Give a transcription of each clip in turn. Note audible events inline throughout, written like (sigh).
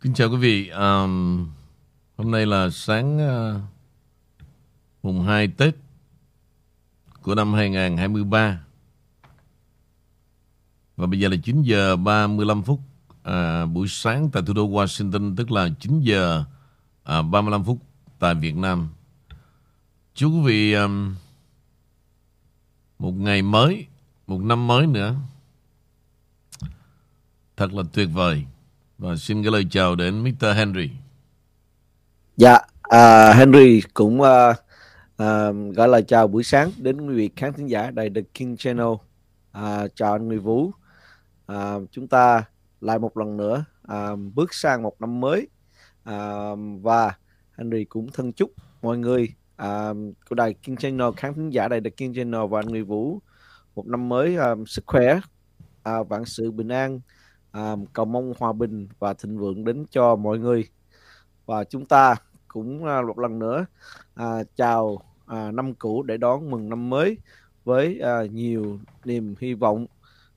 Kính chào quý vị. Um, hôm nay là sáng uh, mùng 2 Tết của năm 2023. Và bây giờ là 9 giờ 35 phút uh, buổi sáng tại thủ đô Washington, tức là 9 giờ à, uh, 35 phút tại Việt Nam. Chúc quý vị um, một ngày mới, một năm mới nữa. Thật là tuyệt vời. Và xin gửi lời chào đến Mr. Henry. Dạ, uh, Henry cũng à, à, uh, uh, gọi lời chào buổi sáng đến quý vị khán thính giả đài The King Channel. Uh, chào anh Nguyễn Vũ. Uh, chúng ta lại một lần nữa uh, bước sang một năm mới uh, và Henry cũng thân chúc mọi người uh, của đài King Channel khán thính giả đài The King Channel và anh Nguyễn Vũ một năm mới uh, sức khỏe, uh, vạn sự bình an, à, cầu mong hòa bình và thịnh vượng đến cho mọi người và chúng ta cũng à, một lần nữa à, chào à, năm cũ để đón mừng năm mới với à, nhiều niềm hy vọng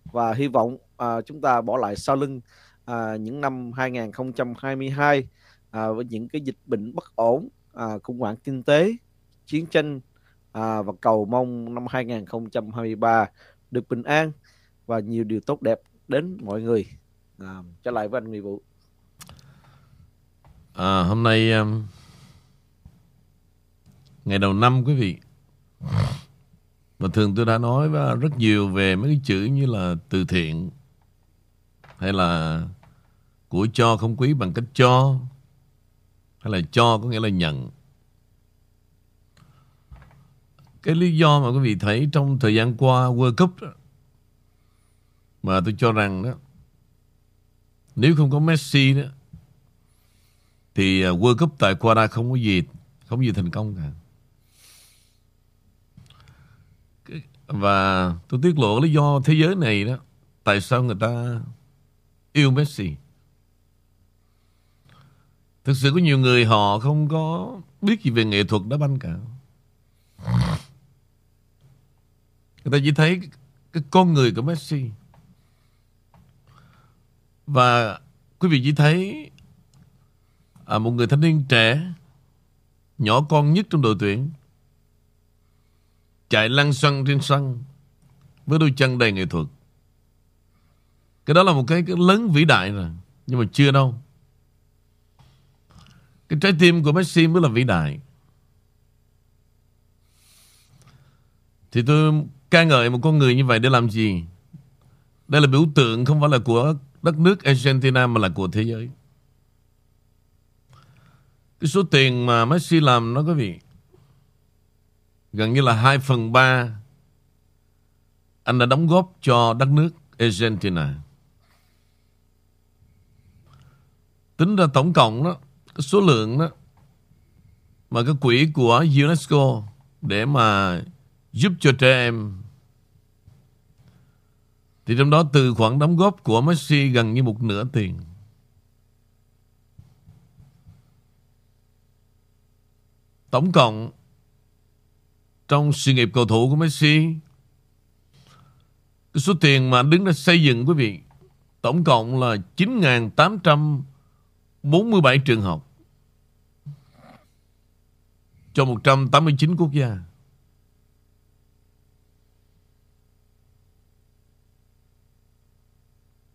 và hy vọng à, chúng ta bỏ lại sau lưng à, những năm 2022 à, với những cái dịch bệnh bất ổn, à, khủng hoảng kinh tế, chiến tranh à, và cầu mong năm 2023 được bình an và nhiều điều tốt đẹp đến mọi người. À, trở lại với anh Nguyễn Vũ. À, hôm nay um, ngày đầu năm quý vị. Và thường tôi đã nói rất nhiều về mấy cái chữ như là từ thiện hay là của cho không quý bằng cách cho hay là cho có nghĩa là nhận. Cái lý do mà quý vị thấy trong thời gian qua World Cup đó, mà tôi cho rằng đó nếu không có Messi đó, thì à, World Cup tại Qatar không có gì, không gì thành công cả. Và tôi tiết lộ lý do thế giới này đó, tại sao người ta yêu Messi. Thực sự có nhiều người họ không có biết gì về nghệ thuật đá banh cả. Người ta chỉ thấy cái con người của Messi và quý vị chỉ thấy à, một người thanh niên trẻ nhỏ con nhất trong đội tuyển chạy lăn xăng trên sân với đôi chân đầy nghệ thuật. Cái đó là một cái, cái lớn vĩ đại rồi. Nhưng mà chưa đâu. Cái trái tim của Messi mới là vĩ đại. Thì tôi ca ngợi một con người như vậy để làm gì? Đây là biểu tượng không phải là của đất nước Argentina mà là của thế giới. Cái số tiền mà Messi làm nó quý vị gần như là 2 phần 3 anh đã đóng góp cho đất nước Argentina. Tính ra tổng cộng đó, cái số lượng đó mà cái quỹ của UNESCO để mà giúp cho trẻ em thì trong đó từ khoản đóng góp của Messi gần như một nửa tiền. Tổng cộng, trong sự nghiệp cầu thủ của Messi, cái số tiền mà anh đứng ra xây dựng, quý vị, tổng cộng là 9.847 trường học cho 189 quốc gia.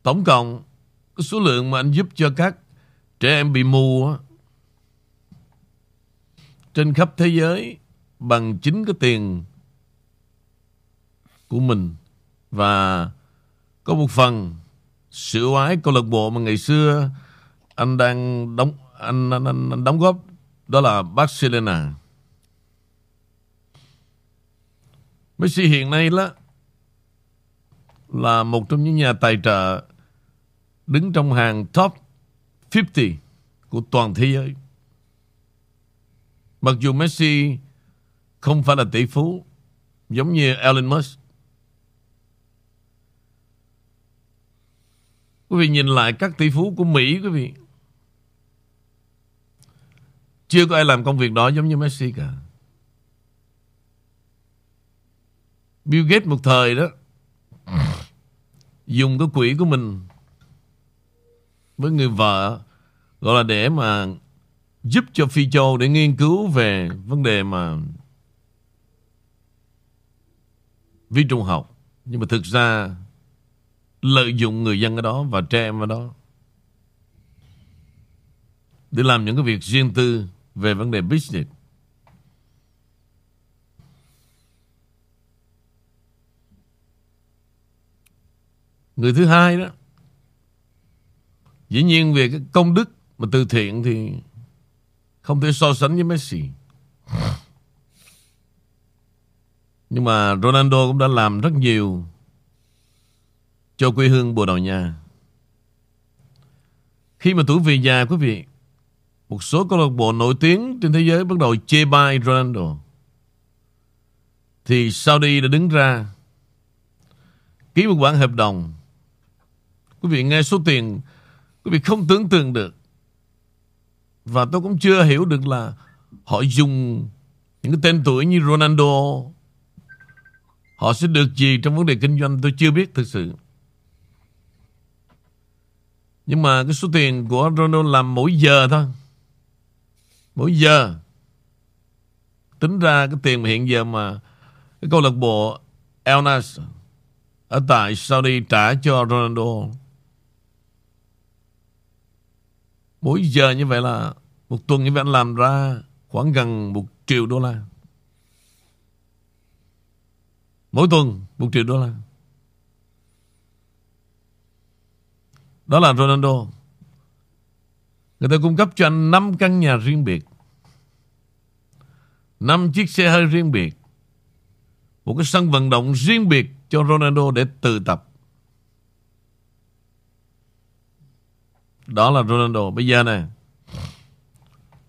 Tổng cộng cái số lượng mà anh giúp cho các trẻ em bị mù á, trên khắp thế giới bằng chính cái tiền của mình và có một phần sự ái câu lạc bộ mà ngày xưa anh đang đóng anh, anh, anh, anh đóng góp đó là Barcelona. Messi hiện nay đó là một trong những nhà tài trợ đứng trong hàng top 50 của toàn thế giới. Mặc dù Messi không phải là tỷ phú, giống như Elon Musk. Quý vị nhìn lại các tỷ phú của Mỹ, quý vị. Chưa có ai làm công việc đó giống như Messi cả. Bill Gates một thời đó, dùng cái quỹ của mình với người vợ, gọi là để mà giúp cho Phi Châu để nghiên cứu về vấn đề mà vi trung học. Nhưng mà thực ra lợi dụng người dân ở đó và trẻ em ở đó để làm những cái việc riêng tư về vấn đề business. Người thứ hai đó Dĩ nhiên về cái công đức Mà từ thiện thì Không thể so sánh với Messi. Nhưng mà Ronaldo cũng đã làm rất nhiều Cho quê hương Bồ Đào Nha. Khi mà tuổi về già, quý vị, Một số câu lạc bộ nổi tiếng trên thế giới bắt đầu chê bai Ronaldo. Thì Saudi đã đứng ra Ký một bản hợp đồng. Quý vị nghe số tiền Quý vị không tưởng tượng được. Và tôi cũng chưa hiểu được là Họ dùng Những cái tên tuổi như Ronaldo, Họ sẽ được gì trong vấn đề kinh doanh, Tôi chưa biết thực sự. Nhưng mà cái số tiền của Ronaldo làm mỗi giờ thôi. Mỗi giờ. Tính ra cái tiền mà hiện giờ mà Cái câu lạc bộ El Nas Ở tại Saudi trả cho Ronaldo. Mỗi giờ như vậy là Một tuần như vậy anh làm ra Khoảng gần một triệu đô la. Mỗi tuần một triệu đô la. Đó là Ronaldo. Người ta cung cấp cho anh 5 căn nhà riêng biệt 5 chiếc xe hơi riêng biệt, Một cái sân vận động riêng biệt cho Ronaldo để tự tập. Đó là Ronaldo. Bây giờ nè,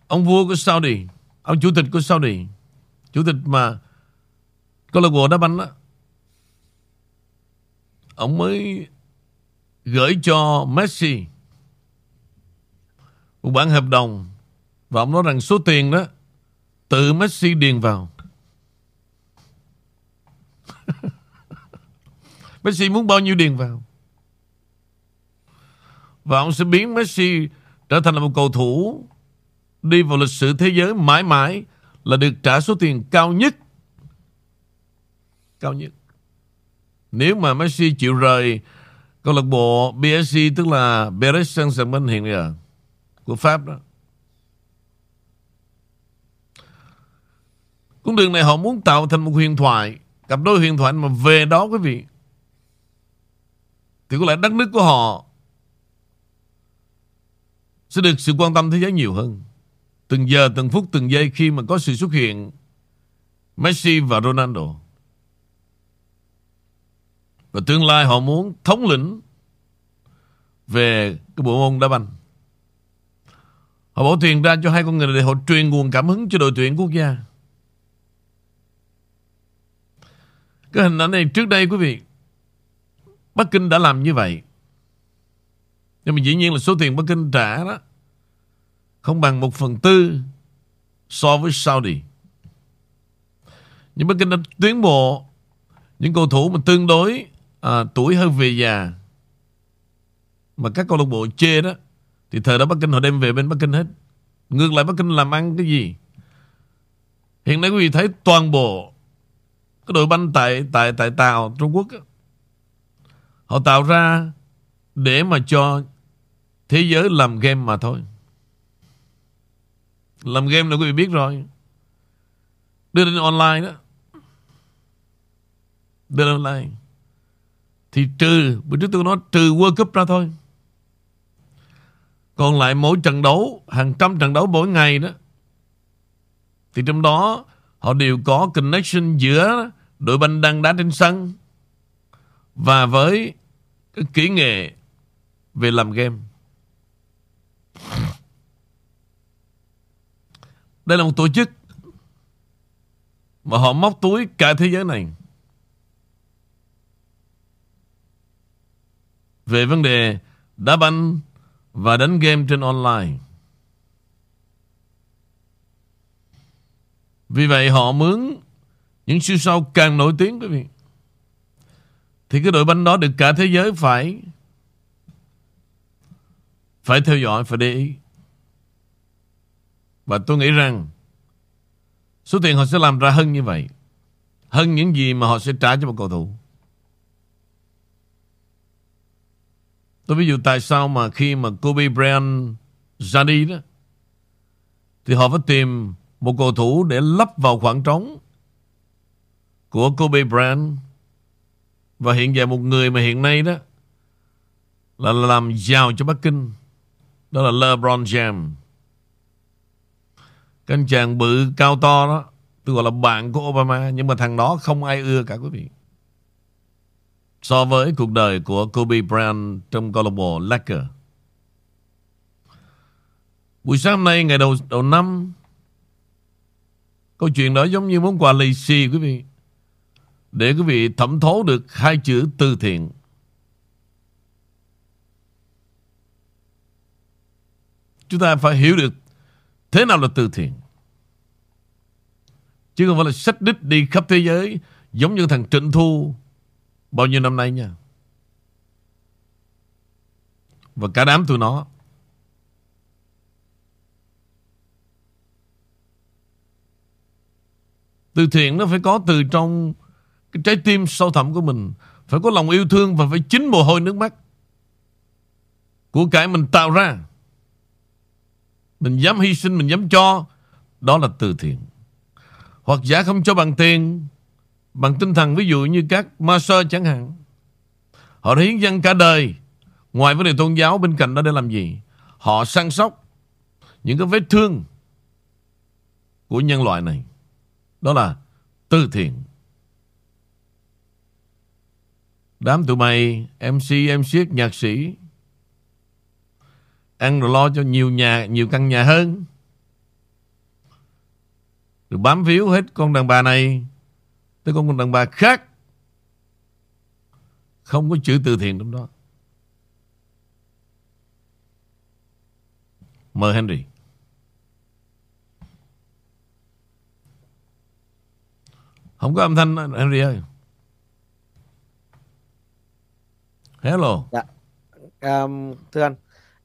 Ông vua của Saudi, Ông chủ tịch của Saudi, Chủ tịch mà Câu lạc bộ đá banh đó Ông mới Gửi cho Messi Một bản hợp đồng Và ông nói rằng số tiền đó Tự Messi điền vào. (laughs) Messi muốn bao nhiêu điền vào? Và ông sẽ biến Messi trở thành là một cầu thủ đi vào lịch sử thế giới mãi mãi là được trả số tiền cao nhất. Cao nhất. Nếu mà Messi chịu rời câu lạc bộ PSG tức là Paris Saint-Germain hiện giờ, của Pháp đó. Con đường này họ muốn tạo thành một huyền thoại, Cặp đôi huyền thoại mà về đó quý vị, Thì có lẽ đất nước của họ sẽ được sự quan tâm thế giới nhiều hơn. Từng giờ, từng phút, từng giây khi mà có sự xuất hiện Messi và Ronaldo. Và tương lai họ muốn thống lĩnh về cái bộ môn đá banh. Họ bỏ tiền ra cho hai con người này để họ truyền nguồn cảm hứng cho đội tuyển quốc gia. Cái hình ảnh này trước đây quý vị Bắc Kinh đã làm như vậy Nhưng mà dĩ nhiên là số tiền Bắc Kinh trả đó không bằng một phần tư so với Saudi. Nhưng Bắc Kinh đã tuyến bộ những cầu thủ mà tương đối à, tuổi hơi về già mà các câu lạc bộ chê đó thì thời đó Bắc Kinh họ đem về bên Bắc Kinh hết. Ngược lại Bắc Kinh làm ăn cái gì? Hiện nay quý vị thấy toàn bộ cái đội banh tại tại tại Tàu Trung Quốc đó, họ tạo ra để mà cho thế giới làm game mà thôi. Làm game là quý vị biết rồi. Đưa lên online đó. Đưa lên online. Thì trừ, Bữa trước tôi nói, trừ World Cup ra thôi. Còn lại mỗi trận đấu, Hàng trăm trận đấu mỗi ngày đó, Thì trong đó Họ đều có connection giữa Đội banh đang đá trên sân Và với Cái kỹ nghệ Về làm game. Đây là một tổ chức mà họ móc túi cả thế giới này. Về vấn đề đá banh và đánh game trên online. Vì vậy họ mướn những siêu sao càng nổi tiếng quý vị. Thì cái đội banh đó được cả thế giới phải phải theo dõi, phải để ý. Và tôi nghĩ rằng, số tiền họ sẽ làm ra hơn như vậy. Hơn những gì mà họ sẽ trả cho một cầu thủ. Tôi ví dụ tại sao mà khi mà Kobe Bryant ra đi đó, thì họ phải tìm một cầu thủ để lấp vào khoảng trống của Kobe Bryant và hiện giờ một người mà hiện nay đó là làm giàu cho Bắc Kinh, đó là LeBron James cái anh chàng bự cao to đó, tôi gọi là bạn của Obama, nhưng mà thằng đó không ai ưa cả quý vị. So với cuộc đời của Kobe Bryant trong câu lạc bộ Lakers. Buổi sáng hôm nay, ngày đầu đầu năm, câu chuyện đó giống như món quà lì xì quý vị. Để quý vị thẩm thấu được hai chữ từ thiện. Chúng ta phải hiểu được thế nào là từ thiện. Chứ không phải là sách đích đi khắp thế giới, giống như thằng Trịnh Thu bao nhiêu năm nay nha. Và cả đám tụi nó. Từ thiện nó phải có từ trong cái trái tim sâu thẳm của mình. Phải có lòng yêu thương và phải chính mồ hôi nước mắt của cái mình tạo ra. Mình dám hy sinh, mình dám cho. Đó là từ thiện. Hoặc giả không cho bằng tiền, bằng tinh thần ví dụ như các ma sơ chẳng hạn. Họ đã hiến dân cả đời. Ngoài vấn đề tôn giáo bên cạnh đó để làm gì? Họ săn sóc những cái vết thương của nhân loại này. Đó là từ thiện. Đám tụi mày, MC, MC, nhạc sĩ Ăn rồi lo cho nhiều nhà, nhiều căn nhà hơn. Rồi bám phiếu hết con đàn bà này tới con đàn bà khác. Không có chữ từ thiện trong đó. Mời Henry. Không có âm thanh Henry ơi. Hello. Dạ. Um, thưa anh,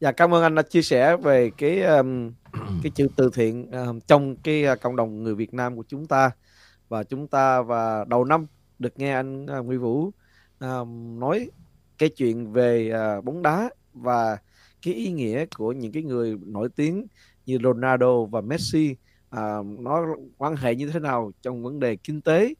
Dạ cảm ơn anh đã chia sẻ về cái um, (clears throat) cái chữ từ thiện um, trong cái uh, cộng đồng người Việt Nam của chúng ta và chúng ta và đầu năm được nghe anh uh, Nguyễn Vũ um, nói cái chuyện về uh, bóng đá và cái ý nghĩa của những cái người nổi tiếng như Ronaldo và Messi. Uh, nó quan hệ như thế nào trong vấn đề kinh tế,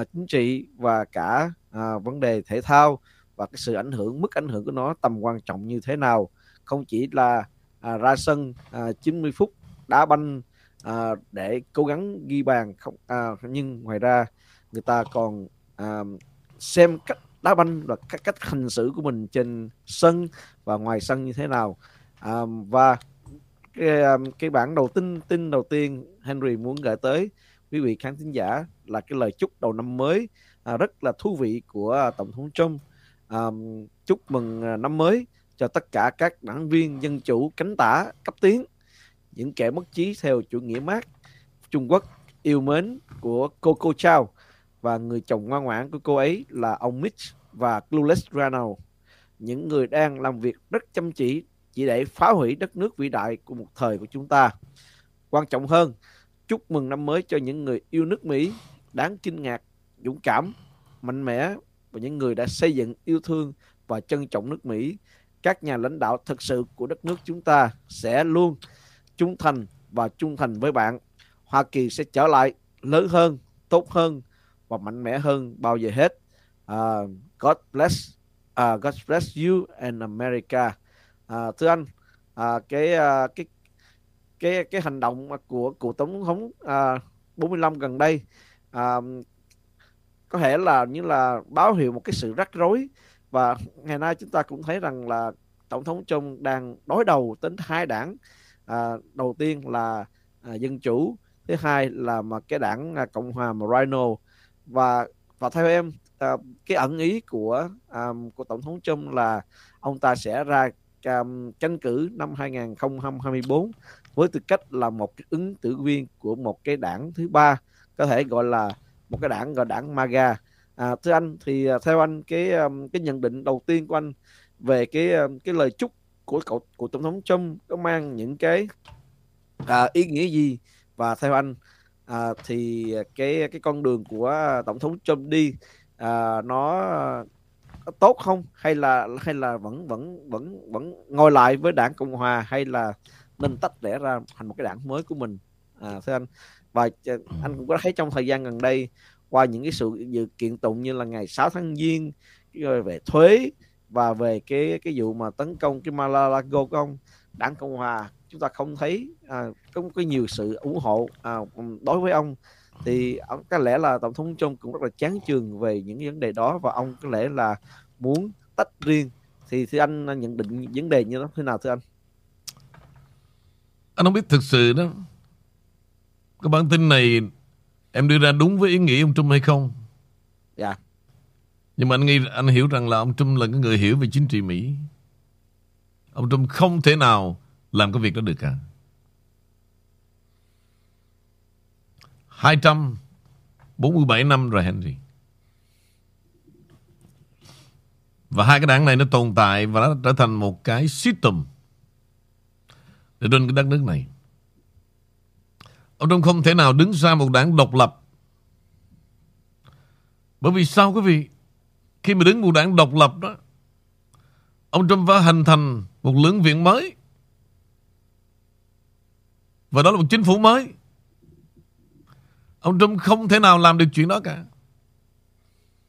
uh, chính trị và cả uh, vấn đề thể thao và cái sự ảnh hưởng mức ảnh hưởng của nó tầm quan trọng như thế nào không chỉ là à, ra sân à, 90 phút đá banh à, để cố gắng ghi bàn không à, nhưng ngoài ra người ta còn à, xem cách đá banh và cách cách hành xử của mình trên sân và ngoài sân như thế nào. À, và cái, à, cái bản đầu tin tin đầu tiên Henry muốn gửi tới quý vị khán thính giả là cái lời chúc đầu năm mới à, rất là thú vị của tổng thống Trump. À, chúc mừng à, năm mới cho tất cả các đảng viên, dân chủ, cánh tả, cấp tiến. Những kẻ mất trí theo chủ nghĩa mát Trung Quốc yêu mến của Coco Chao và người chồng ngoan ngoãn của cô ấy là ông Mitch và Clueless Ronald những người đang làm việc rất chăm chỉ chỉ để phá hủy đất nước vĩ đại của một thời của chúng ta. Quan trọng hơn, chúc mừng năm mới cho những người yêu nước Mỹ. Đáng kinh ngạc, dũng cảm, mạnh mẽ và những người đã xây dựng yêu thương và trân trọng nước Mỹ các nhà lãnh đạo thực sự của đất nước chúng ta sẽ luôn trung thành và trung thành với bạn. Hoa Kỳ sẽ trở lại lớn hơn, tốt hơn và mạnh mẽ hơn bao giờ hết. Uh, God bless, uh, God bless you and America. Uh, thưa anh, uh, cái uh, cái cái cái hành động của của tổng thống uh, 45 gần đây uh, có thể là như là báo hiệu một cái sự rắc rối và ngày nay chúng ta cũng thấy rằng là tổng thống Trump đang đối đầu tính hai đảng. À, đầu tiên là à, dân chủ thứ hai là mà cái đảng à, cộng hòa mà Rhino. Và và theo em à, cái ẩn ý của à, của tổng thống Trump là ông ta sẽ ra à, tranh cử năm 2024 với tư cách là một cái ứng cử viên của một cái đảng thứ ba có thể gọi là một cái đảng gọi đảng MAGA à, thưa anh thì à, theo anh cái cái nhận định đầu tiên của anh về cái cái lời chúc của cậu của tổng thống Trump có mang những cái à, ý nghĩa gì? Và theo anh à, thì cái cái con đường của tổng thống Trump đi à, nó tốt không? Hay là hay là vẫn vẫn vẫn vẫn ngồi lại với đảng cộng hòa hay là nên tách rẽ ra thành một cái đảng mới của mình? À, thưa anh. Và à, anh cũng có thấy trong thời gian gần đây qua những cái sự dự kiện tụng như là ngày 6 tháng giêng rồi về thuế và về cái cái vụ mà tấn công cái Malalago công đảng cộng hòa. Chúng ta không thấy à, có có nhiều sự ủng hộ à, đối với ông. Thì ông có lẽ là tổng thống Trump cũng rất là chán chường về những vấn đề đó và ông có lẽ là muốn tách riêng. Thì thưa anh nhận định vấn đề như thế nào thưa anh? Anh không biết thực sự đó. Cái bản tin này em đưa ra đúng với ý nghĩ ông Trump hay không? Dạ. Nhưng mà anh nghĩ anh hiểu rằng là ông Trump là cái người hiểu về chính trị Mỹ. Ông Trump không thể nào làm cái việc đó được cả 247 năm rồi Henry. Và hai cái đảng này nó tồn tại Và nó trở thành một cái system Để trên cái đất nước này Ông Trump không thể nào đứng ra một đảng độc lập. Bởi vì sao quý vị? Khi mà đứng một đảng độc lập đó, Ông Trump phải hình thành Một lưỡng viện mới. Và đó là một chính phủ mới. Ông Trump không thể nào làm được chuyện đó cả.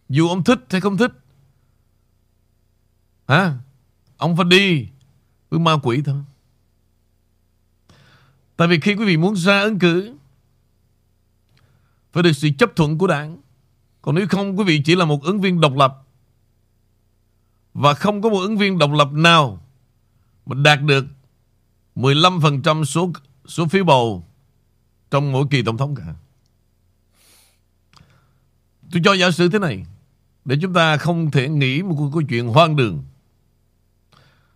Dù ông thích hay không thích. Hả? Ông phải đi với ma quỷ thôi. Tại vì khi quý vị muốn ra ứng cử, Phải được sự chấp thuận của đảng. Còn nếu không, quý vị chỉ là một ứng viên độc lập. Và không có một ứng viên độc lập nào Mà đạt được 15% số số phiếu bầu Trong mỗi kỳ tổng thống cả. Tôi cho giả sử thế này, Để chúng ta không thể nghĩ một câu chuyện hoang đường.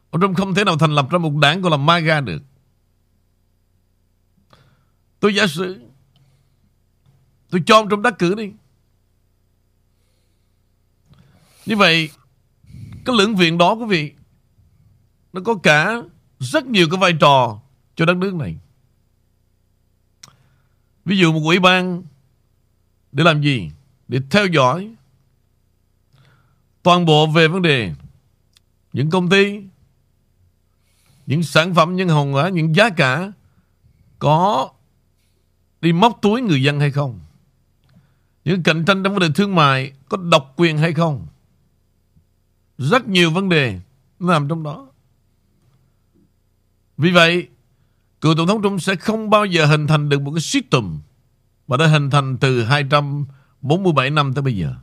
Ông Trump không thể nào thành lập ra một đảng gọi là MAGA được. Tôi giả sử Tôi cho ông Trump đắc cử đi. Như vậy Cái lưỡng viện đó quý vị Nó có cả Rất nhiều cái vai trò Cho đất nước này. Ví dụ một ủy ban Để làm gì? Để theo dõi Toàn bộ về vấn đề Những công ty Những sản phẩm, những hồng hóa Những giá cả Có đi móc túi người dân hay không? Những cạnh tranh trong vấn đề thương mại có độc quyền hay không? Rất nhiều vấn đề nằm trong đó. Vì vậy, cựu Tổng thống Trump sẽ không bao giờ hình thành được một cái system mà đã hình thành từ 247 năm tới bây giờ.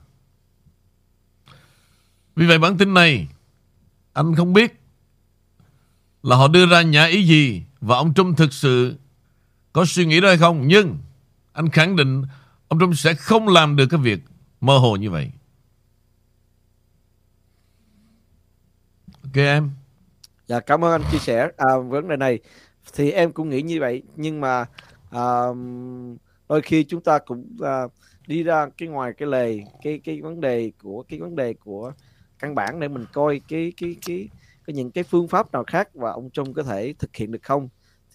Vì vậy bản tin này anh không biết là họ đưa ra nhã ý gì và ông Trump thực sự có suy nghĩ đó hay không? Nhưng anh khẳng định Ông Trump sẽ không làm được cái việc Mơ hồ như vậy. Ok em. Dạ cảm ơn anh chia sẻ. À, vấn đề này Thì em cũng nghĩ như vậy. Nhưng mà à, Đôi khi chúng ta cũng à, Đi ra cái ngoài cái lề Cái cái vấn đề của Cái vấn đề của căn bản để mình coi cái cái cái cái những cái phương pháp nào khác và ông Trung có thể thực hiện được không?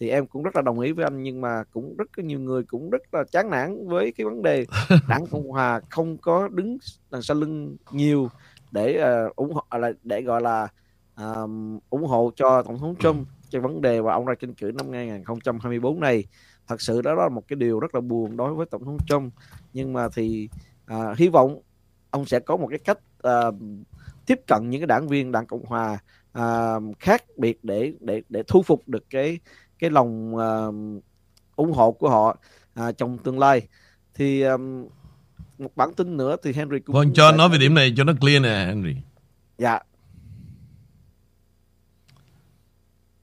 Thì em cũng rất là đồng ý với anh nhưng mà cũng rất nhiều người cũng rất là chán nản với cái vấn đề (laughs) đảng cộng hòa không có đứng đằng sau lưng nhiều để uh, ủng hộ là để gọi là uh, ủng hộ cho tổng thống Trump trên vấn đề và ông ra tranh cử năm 2024 này. Thật sự đó là một cái điều rất là buồn đối với tổng thống Trump. Nhưng mà thì uh, hy vọng ông sẽ có một cái cách uh, tiếp cận những cái đảng viên đảng cộng hòa uh, khác biệt để để để thu phục được cái cái lòng uh, ủng hộ của họ uh, trong tương lai. Thì um, một bản tin nữa thì Henry cũng vâng cho nói về điểm này cho nó clear nè Henry. Dạ.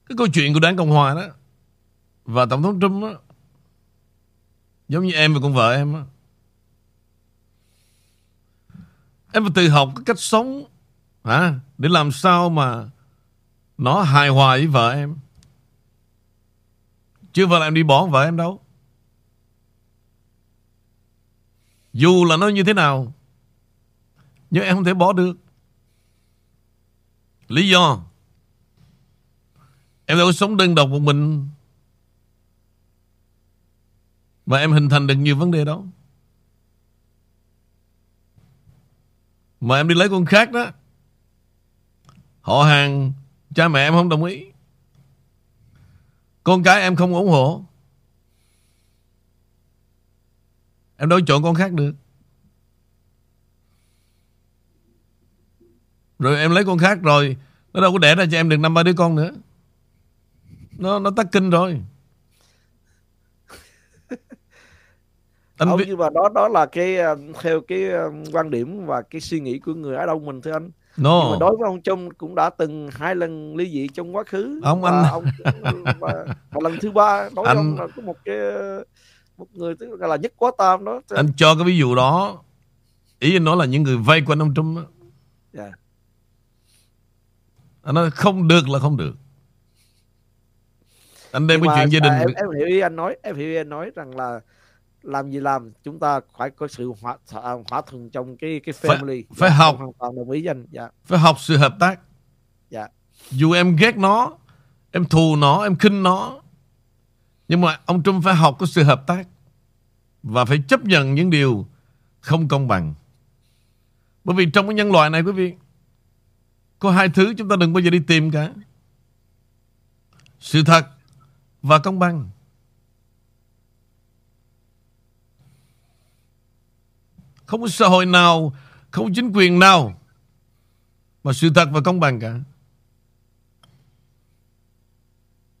Cái câu chuyện của đảng cộng hòa đó và tổng thống Trump đó giống như em và con vợ em đó em phải tự học cái cách sống hả? Để làm sao mà nó hài hòa với vợ em chưa vợ em đi bỏ vợ em đâu. Dù là nó như thế nào, Nhưng em không thể bỏ được. Lý do, Em đâu có sống đơn độc một mình. Mà em hình thành được nhiều vấn đề đó. Mà em đi lấy con khác đó. Họ hàng, Cha mẹ em không đồng ý. Con cái em không ủng hộ. Em đâu chọn con khác được. Rồi em lấy con khác rồi Nó đâu có đẻ ra cho em được năm ba đứa con nữa. Nó nó tắc kinh rồi. (laughs) Anh không, nhưng mà đó đó là cái ờ, theo cái ờ, quan điểm và cái suy nghĩ của người ở đâu mình thưa anh no. nhưng mà đối với ông Trung cũng đã từng hai lần ly dị trong quá khứ ông anh ông và, và lần thứ ba đối với anh... ông là có một cái một người tức là nhất quá tam đó anh cho cái ví dụ đó ý anh nói là những người vay quanh ông Trung đó. Yeah. Anh nói không được là không được anh đem cái chuyện gia đình à, em, em hiểu ý anh nói em hiểu ý anh nói rằng là làm gì làm chúng ta phải có sự hòa hòa thuận trong cái cái family. phải, phải dạ, học hoàn toàn đồng ý anh. Dạ. phải học sự hợp tác. Dạ. Dù em ghét nó em thù nó em khinh nó nhưng mà ông Trump phải học có sự hợp tác và phải chấp nhận những điều không công bằng. Bởi vì trong cái nhân loại này quý vị có hai thứ chúng ta đừng bao giờ đi tìm cả. Sự thật và công bằng Không có xã hội nào, không có chính quyền nào mà sự thật và công bằng cả.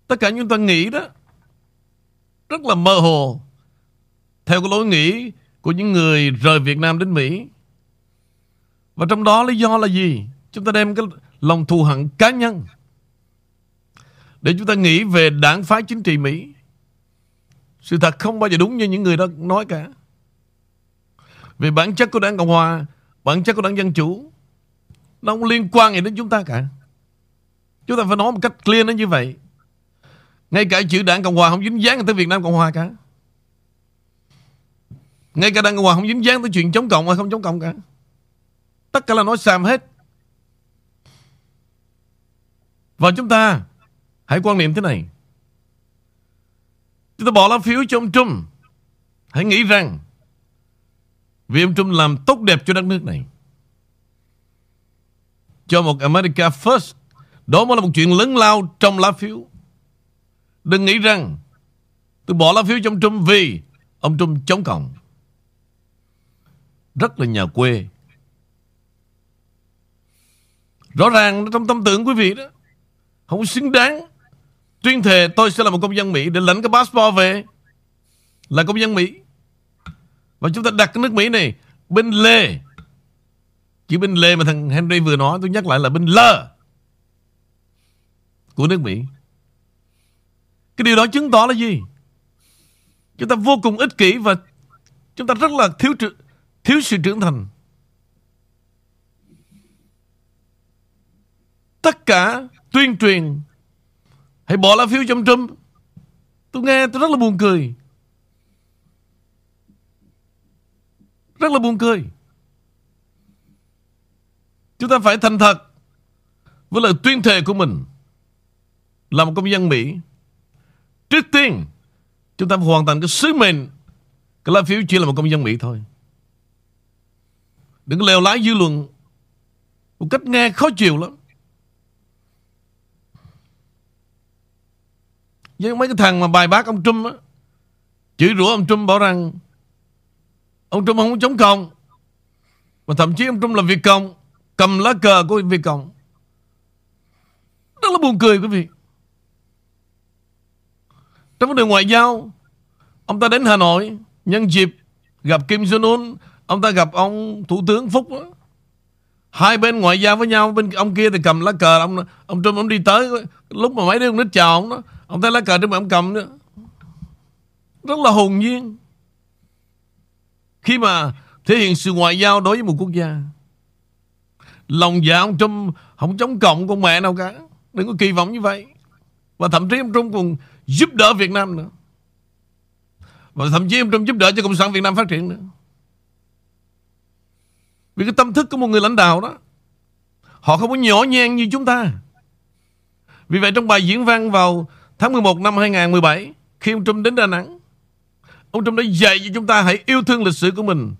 Tất cả chúng ta nghĩ đó rất là mơ hồ theo cái lối nghĩ của những người rời Việt Nam đến Mỹ. Và trong đó lý do là gì? Chúng ta đem cái lòng thù hận cá nhân để chúng ta nghĩ về đảng phái chính trị Mỹ. Sự thật không bao giờ đúng như những người đó nói cả. Về bản chất của đảng Cộng Hòa, Bản chất của đảng Dân Chủ, Nó không liên quan gì đến chúng ta cả. Chúng ta phải nói một cách clear nó như vậy. Ngay cả chữ đảng Cộng Hòa Không dính dáng tới Việt Nam Cộng Hòa cả. Ngay cả đảng Cộng Hòa không dính dáng tới chuyện chống cộng hay không chống cộng cả. Tất cả là nói xàm hết. Và chúng ta Hãy quan niệm thế này. Chúng ta bỏ lá phiếu cho ông Trump. Hãy nghĩ rằng vì ông Trump làm tốt đẹp cho đất nước này. Cho một America First. Đó mới là một chuyện lớn lao trong lá phiếu. Đừng nghĩ rằng tôi bỏ lá phiếu cho ông Trump vì ông Trump chống cộng. Rất là nhà quê. Rõ ràng trong tâm tưởng quý vị đó không xứng đáng tuyên thề tôi sẽ là một công dân Mỹ để lãnh cái passport về là công dân Mỹ. Và chúng ta đặt cái nước Mỹ này bên lề. Chữ bên lề mà thằng Henry vừa nói, tôi nhắc lại là bên lơ của nước Mỹ. Cái điều đó chứng tỏ là gì? Chúng ta vô cùng ích kỷ và chúng ta rất là thiếu thiếu sự trưởng thành. Tất cả tuyên truyền, hãy bỏ lá phiếu trong Trump. Tôi nghe tôi rất là buồn cười. Rất là buồn cười. Chúng ta phải thành thật với lời tuyên thệ của mình là một công dân Mỹ. Trước tiên, chúng ta hoàn thành cái sứ mệnh cái lá phiếu chỉ là một công dân Mỹ thôi. Đừng có lèo lái dư luận một cách nghe khó chịu lắm. Với mấy cái thằng mà bài bác ông Trump á, chửi rủa ông Trump bảo rằng Ông Trump không chống cộng Mà thậm chí ông Trump là Việt Cộng, Cầm lá cờ của Việt Cộng. Rất là buồn cười, quý vị. Trong vấn đề ngoại giao, Ông ta đến Hà Nội Nhân dịp gặp Kim Jong-un. Ông ta gặp ông Thủ tướng Phúc đó. Hai bên ngoại giao với nhau, Bên ông kia thì cầm lá cờ, Ông ông Trump ông đi tới, Lúc mà mấy đứa con nít chào ông đó, Ông thấy lá cờ trên mà ông cầm nữa Rất là hồn nhiên khi mà thể hiện sự ngoại giao đối với một quốc gia, Lòng dạ ông Trump Không chống cộng con mẹ nào cả. Đừng có kỳ vọng như vậy. Và thậm chí ông Trump còn giúp đỡ Việt Nam nữa. Và thậm chí ông Trump giúp đỡ cho Cộng sản Việt Nam phát triển nữa. Vì cái tâm thức của một người lãnh đạo đó, Họ không có nhỏ nhen như chúng ta. Vì vậy trong bài diễn văn vào tháng 11 năm 2017 Khi ông Trump đến Đà Nẵng Ông Trump đã dạy cho chúng ta hãy yêu thương lịch sử của mình.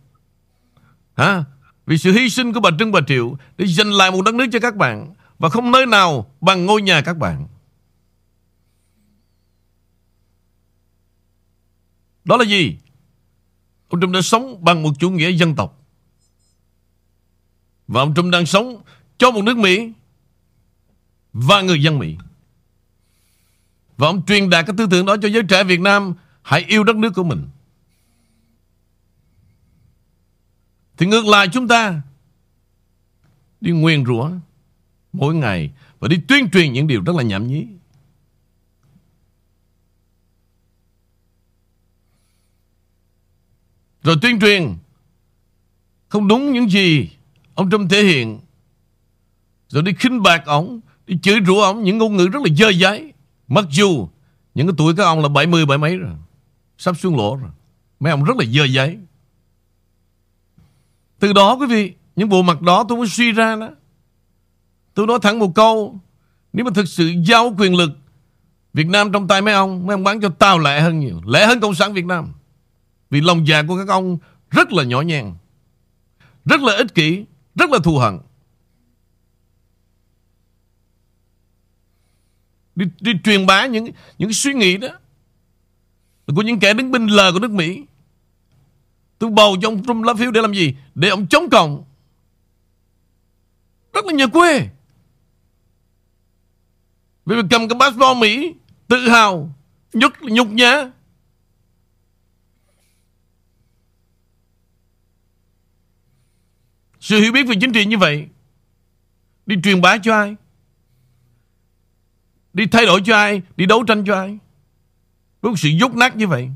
Hả? Vì sự hy sinh của bà Trưng Bà Triệu để giành lại một đất nước cho các bạn và không nơi nào bằng ngôi nhà các bạn. Đó là gì? Ông Trump đã sống bằng một chủ nghĩa dân tộc. Và ông Trump đang sống cho một nước Mỹ và người dân Mỹ. Và ông truyền đạt cái tư tưởng đó cho giới trẻ Việt Nam hãy yêu đất nước của mình. Thì ngược lại chúng ta đi nguyền rủa mỗi ngày và đi tuyên truyền những điều rất là nhảm nhí. Rồi tuyên truyền không đúng những gì ông Trump thể hiện. Rồi đi khinh bạc ổng, đi chửi rủa ổng những ngôn ngữ rất là dơ giấy. Mặc dù những cái tuổi các ông là 70 bảy mấy rồi. Sắp xuống lỗ rồi. Mấy ông rất là dơ giấy. Từ đó quý vị, những bộ mặt đó tôi mới suy ra đó. Tôi nói thẳng một câu, nếu mà thực sự giao quyền lực Việt Nam trong tay mấy ông, mấy ông bán cho tao lẻ hơn nhiều, lẻ hơn Cộng sản Việt Nam. Vì lòng dạ của các ông rất là nhỏ nhen, rất là ích kỷ, rất là thù hận. Đi, đi truyền bá những những suy nghĩ đó của những kẻ đứng bên lờ của nước Mỹ. Tôi bầu cho ông Trump lá phiếu để làm gì? Để ông chống cộng. Rất là nhà quê. Vì cầm cái passport Mỹ tự hào, nhục nhục nhã. Sự hiểu biết về chính trị như vậy Đi truyền bá cho ai Đi thay đổi cho ai Đi đấu tranh cho ai với một sự dốt nát như vậy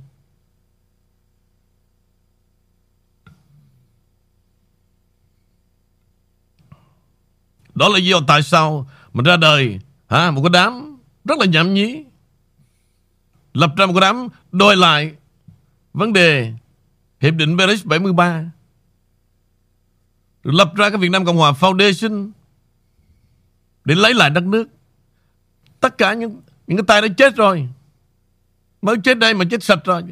Đó là lý do tại sao Mình ra đời hả, Một cái đám rất là nhảm nhí Lập ra một cái đám đòi lại Vấn đề Hiệp định Paris 73 lập ra cái Việt Nam Cộng Hòa Foundation để lấy lại đất nước. Tất cả những những cái tay đã chết rồi. Mới chết đây mà chết sạch rồi.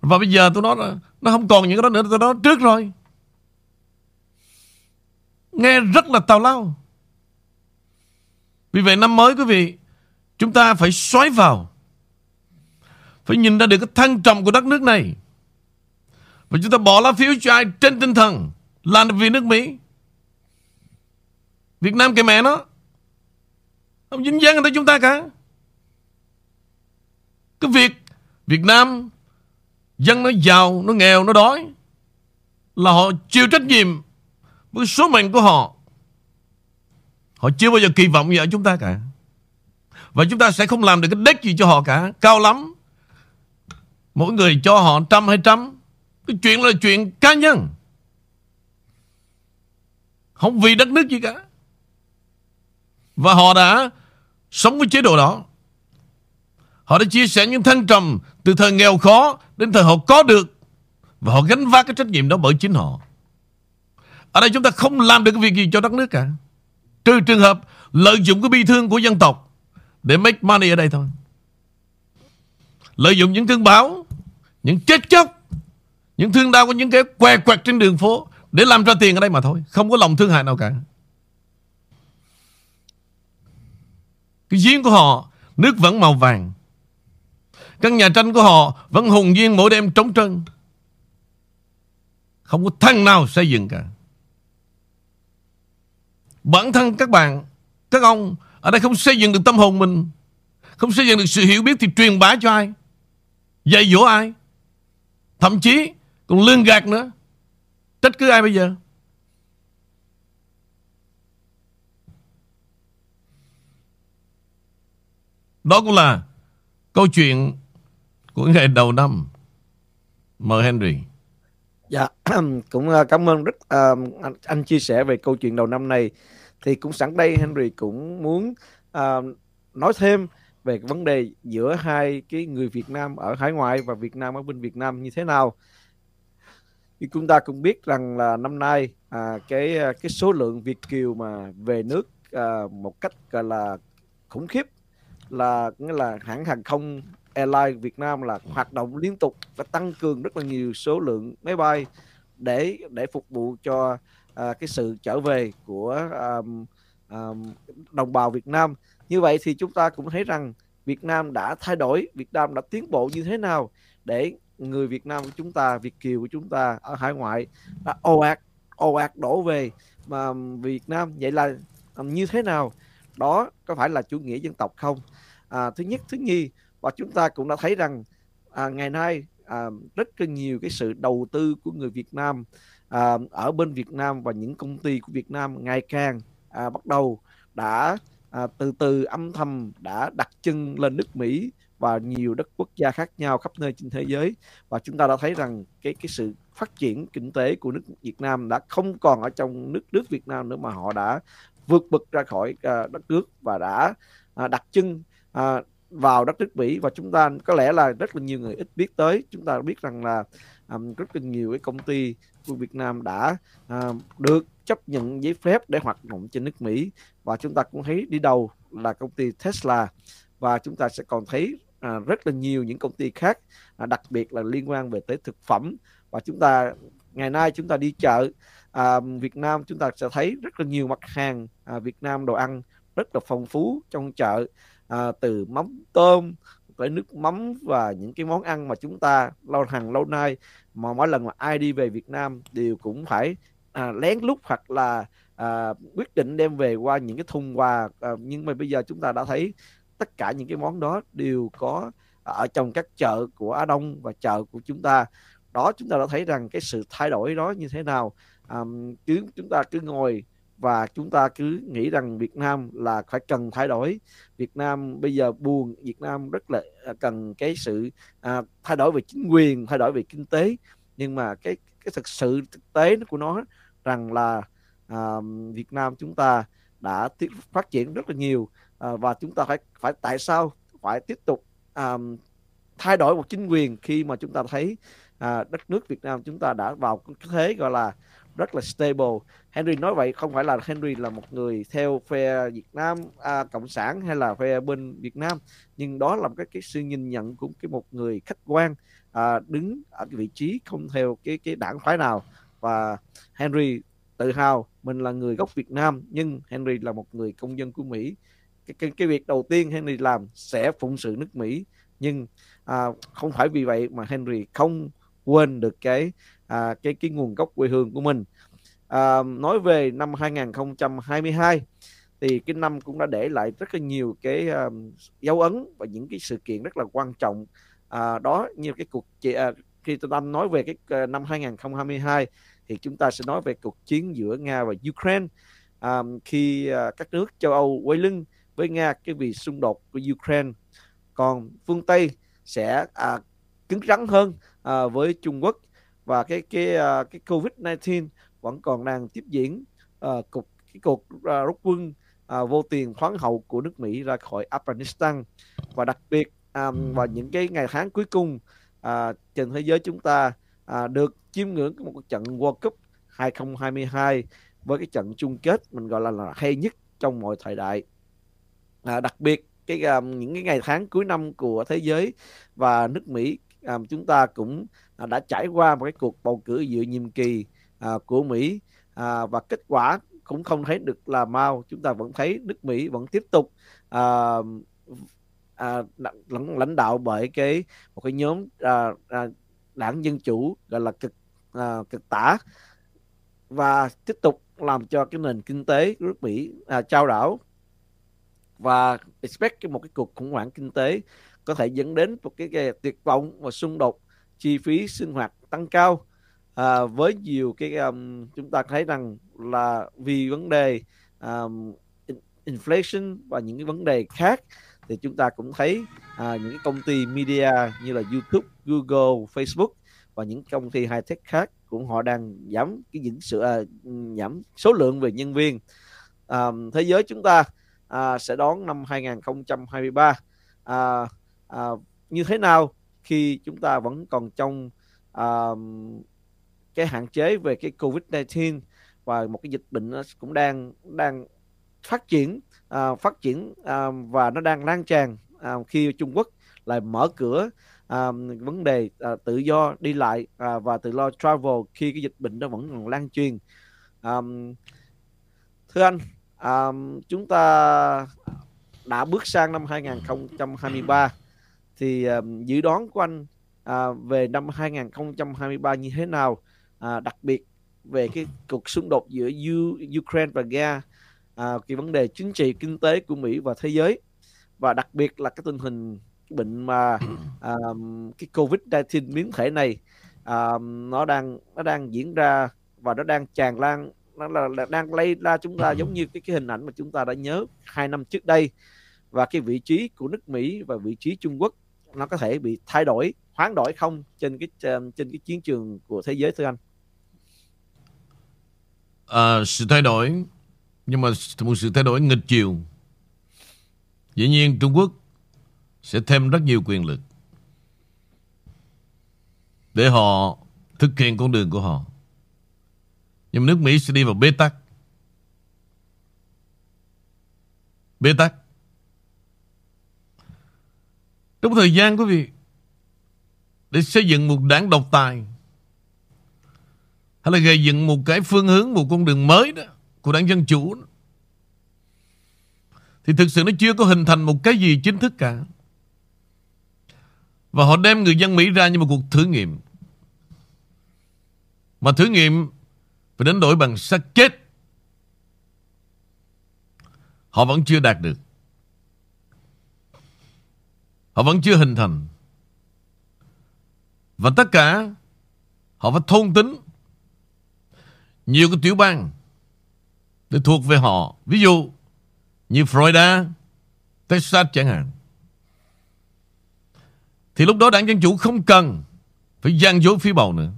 Và bây giờ tôi nói là nó không còn những cái đó nữa, tôi nói trước rồi. Nghe rất là tào lao. Vì vậy năm mới quý vị, chúng ta phải xoáy vào. Phải nhìn ra được cái thăng trầm của đất nước này. Và chúng ta bỏ lá phiếu cho ai trên tinh thần làm vì nước Mỹ Việt Nam cái mẹ nó Không dính dáng tới chúng ta cả cái việc Việt Nam Dân nó giàu, nó nghèo, nó đói Là họ chịu trách nhiệm Với số mệnh của họ. Họ chưa bao giờ kỳ vọng gì ở chúng ta cả. Và chúng ta sẽ không làm được cái đếch gì cho họ cả. Cao lắm. Mỗi người cho họ trăm hay trăm. Cái chuyện là chuyện cá nhân. Không vì đất nước gì cả. Và họ đã Sống với chế độ đó. Họ đã chia sẻ những thăng trầm Từ thời nghèo khó Đến thời họ có được. Và họ gánh vác cái trách nhiệm đó bởi chính họ. Ở đây chúng ta không làm được cái việc gì cho đất nước cả. Trừ trường hợp Lợi dụng cái bi thương của dân tộc Để make money ở đây thôi. Lợi dụng những thương báo, Những chết chóc, Những thương đau của những cái què quẹt trên đường phố để làm ra tiền ở đây mà thôi. Không có lòng thương hại nào cả. Cái giếng của họ, Nước vẫn màu vàng. Căn nhà tranh của họ Vẫn hùng duyên mỗi đêm trống trơn. Không có thằng nào xây dựng cả. Bản thân các bạn, Các ông Ở đây không xây dựng được tâm hồn mình, Không xây dựng được sự hiểu biết Thì truyền bá cho ai, Dạy dỗ ai. Thậm chí còn lương gạt nữa. Trách cứ ai bây giờ? Đó cũng là câu chuyện của ngày đầu năm. Mời Henry. Dạ, (clears throat) cũng à, cảm ơn rất uh, anh, anh chia sẻ về câu chuyện đầu năm này. Thì cũng sẵn đây Henry cũng muốn uh, nói thêm về vấn đề giữa hai cái người Việt Nam ở hải ngoại và Việt Nam ở bên Việt Nam như thế nào Thì chúng ta cũng biết rằng là năm nay à, cái cái số lượng Việt kiều mà về nước à, một cách gọi là khủng khiếp là nghĩa là hãng hàng không Airlines Việt Nam là hoạt động liên tục và tăng cường rất là nhiều số lượng máy bay để để phục vụ cho à, cái sự trở về của um, um, đồng bào Việt Nam. Như vậy thì chúng ta cũng thấy rằng Việt Nam đã thay đổi, Việt Nam đã tiến bộ như thế nào để người Việt Nam của chúng ta, Việt kiều của chúng ta ở hải ngoại đã ồ ạt ồ ạt đổ về mà Việt Nam vậy là như thế nào? Đó có phải là chủ nghĩa dân tộc không? À, thứ nhất thứ nhì và chúng ta cũng đã thấy rằng à, ngày nay à, rất là nhiều cái sự đầu tư của người Việt Nam à, ở bên Việt Nam và những công ty của Việt Nam ngày càng à, bắt đầu đã à, từ từ âm thầm đã đặt chân lên nước Mỹ và nhiều đất quốc gia khác nhau khắp nơi trên thế giới. Và chúng ta đã thấy rằng cái cái sự phát triển kinh tế của nước Việt Nam đã không còn ở trong nước nước Việt Nam nữa mà họ đã vượt bậc ra khỏi uh, đất nước và đã uh, đặt chân uh, vào đất nước Mỹ và chúng ta có lẽ là rất là nhiều người ít biết tới. Chúng ta biết rằng là um, rất là nhiều cái công ty của Việt Nam đã uh, được chấp nhận giấy phép để hoạt động trên nước Mỹ. Và chúng ta cũng thấy đi đầu là công ty Tesla. Và chúng ta sẽ còn thấy uh, rất là nhiều những công ty khác uh, đặc biệt là liên quan về tới thực phẩm. Và chúng ta ngày nay chúng ta đi chợ à, Việt Nam chúng ta sẽ thấy rất là nhiều mặt hàng à, Việt Nam đồ ăn rất là phong phú trong chợ à, từ mắm tôm tới nước mắm và những cái món ăn mà chúng ta lâu hàng lâu nay mà mỗi lần mà ai đi về Việt Nam đều cũng phải à, lén lút hoặc là à, quyết định đem về qua những cái thùng quà. À, nhưng mà bây giờ chúng ta đã thấy tất cả những cái món đó đều có ở trong các chợ của Á Đông và chợ của chúng ta. Đó chúng ta đã thấy rằng cái sự thay đổi đó như thế nào. À, um, chứ chúng ta cứ ngồi và chúng ta cứ nghĩ rằng Việt Nam là phải cần thay đổi. Việt Nam bây giờ buồn Việt Nam rất là à, cần cái sự à, thay đổi về chính quyền thay đổi về kinh tế. Nhưng mà cái cái thực sự thực tế của nó rằng là à, Việt Nam chúng ta đã tiếp phát triển rất là nhiều. À, và chúng ta phải phải tại sao phải tiếp tục à, thay đổi một chính quyền khi mà chúng ta thấy à, đất nước Việt Nam chúng ta đã vào cái thế gọi là rất là stable. Henry nói vậy không phải là Henry là một người theo phe Việt Nam à, cộng sản hay là phe bên Việt Nam nhưng đó là một cái cái sự nhìn nhận của cái một người khách quan à, đứng ở cái vị trí không theo cái cái đảng phái nào và Henry tự hào mình là người gốc Việt Nam nhưng Henry là một người công dân của Mỹ cái, cái, cái việc đầu tiên Henry làm sẽ phụng sự nước Mỹ nhưng à, không phải vì vậy mà Henry không quên được cái à, cái cái nguồn gốc quê hương của mình. À, nói về năm 2022 thì cái năm cũng đã để lại rất là nhiều cái uh, dấu ấn và những cái sự kiện rất là quan trọng. Uh, đó như cái cuộc uh, khi tôi đang nói về cái uh, năm 2022 thì chúng ta sẽ nói về cuộc chiến giữa Nga và Ukraine. À, khi uh, các nước châu Âu quay lưng với Nga cái vì xung đột của Ukraine còn phương Tây sẽ uh, cứng rắn hơn uh, với Trung Quốc và cái cái à, cái Covid-19 vẫn còn đang tiếp diễn. À, cục cái cuộc à, rút quân à, vô tiền khoáng hậu của nước Mỹ ra khỏi Afghanistan. Và đặc biệt à, vào những cái ngày tháng cuối cùng à, trên thế giới chúng ta à, được chiêm ngưỡng một trận World Cup 2022 với cái trận chung kết mình gọi là, là hay nhất trong mọi thời đại. À, đặc biệt cái um, những cái ngày tháng cuối năm của thế giới và nước Mỹ à, chúng ta cũng à, đã trải qua một cái cuộc bầu cử giữa nhiệm kỳ à, của Mỹ. À, và kết quả cũng không thấy được là mau. Chúng ta vẫn thấy nước Mỹ vẫn tiếp tục à, à, lãnh, lãnh đạo bởi cái một cái nhóm à, à, đảng dân chủ gọi là cực à, cực tả. Và tiếp tục làm cho cái nền kinh tế của nước Mỹ à, trao đảo. Và expect một cái cuộc khủng hoảng kinh tế có thể dẫn đến một cái, cái tuyệt vọng và xung đột chi phí sinh hoạt tăng cao. À, với nhiều cái um, chúng ta thấy rằng là vì vấn đề um, inflation và những cái vấn đề khác thì chúng ta cũng thấy à, những cái công ty media như là YouTube, Google, Facebook và những công ty high tech khác cũng họ đang giảm cái những sự à, giảm số lượng về nhân viên. À, thế giới chúng ta à, sẽ đón năm 2023 à, à, như thế nào khi chúng ta vẫn còn trong à, cái hạn chế về cái Covid-19 và một cái dịch bệnh nó cũng đang đang phát triển à, phát triển à, và nó đang lan tràn à, khi Trung Quốc lại mở cửa à, vấn đề à, tự do đi lại à, và tự lo travel khi cái dịch bệnh nó vẫn còn lan truyền. À, thưa anh à, chúng ta đã bước sang năm 2023 thì à, dự đoán của anh à, về năm 2023 như thế nào? À, đặc biệt về cái cuộc xung đột giữa U, Ukraine và Nga à, cái vấn đề chính trị kinh tế của Mỹ và thế giới. Và đặc biệt là cái tình hình bệnh mà à, (coughs) cái covid 19 biến thể này à, nó đang nó đang diễn ra và nó đang tràn lan nó là, là đang lây ra chúng ta giống như cái cái hình ảnh mà chúng ta đã nhớ hai năm trước đây. Và cái vị trí của nước Mỹ và vị trí Trung Quốc nó có thể bị thay đổi hoán đổi không trên cái ờ, trên cái chiến trường của thế giới thưa anh à, sự thay đổi nhưng mà một sự thay đổi nghịch chiều dĩ nhiên Trung Quốc sẽ thêm rất nhiều quyền lực để họ thực hiện con đường của họ. Nhưng nước Mỹ sẽ đi vào bế tắc. Bế tắc. Trong thời gian quý vị để xây dựng một đảng độc tài hay là gây dựng một cái phương hướng, một con đường mới đó của đảng Dân Chủ đó, thì thực sự nó chưa có hình thành một cái gì chính thức cả. Và họ đem người dân Mỹ ra như một cuộc thử nghiệm. Mà thử nghiệm phải đánh đổi bằng xác chết. Họ vẫn chưa đạt được. Họ vẫn chưa hình thành. Và tất cả họ phải thôn tính nhiều cái tiểu bang để thuộc về họ. Ví dụ như Florida, Texas chẳng hạn. Thì lúc đó đảng Dân Chủ không cần phải gian dối phiếu bầu nữa.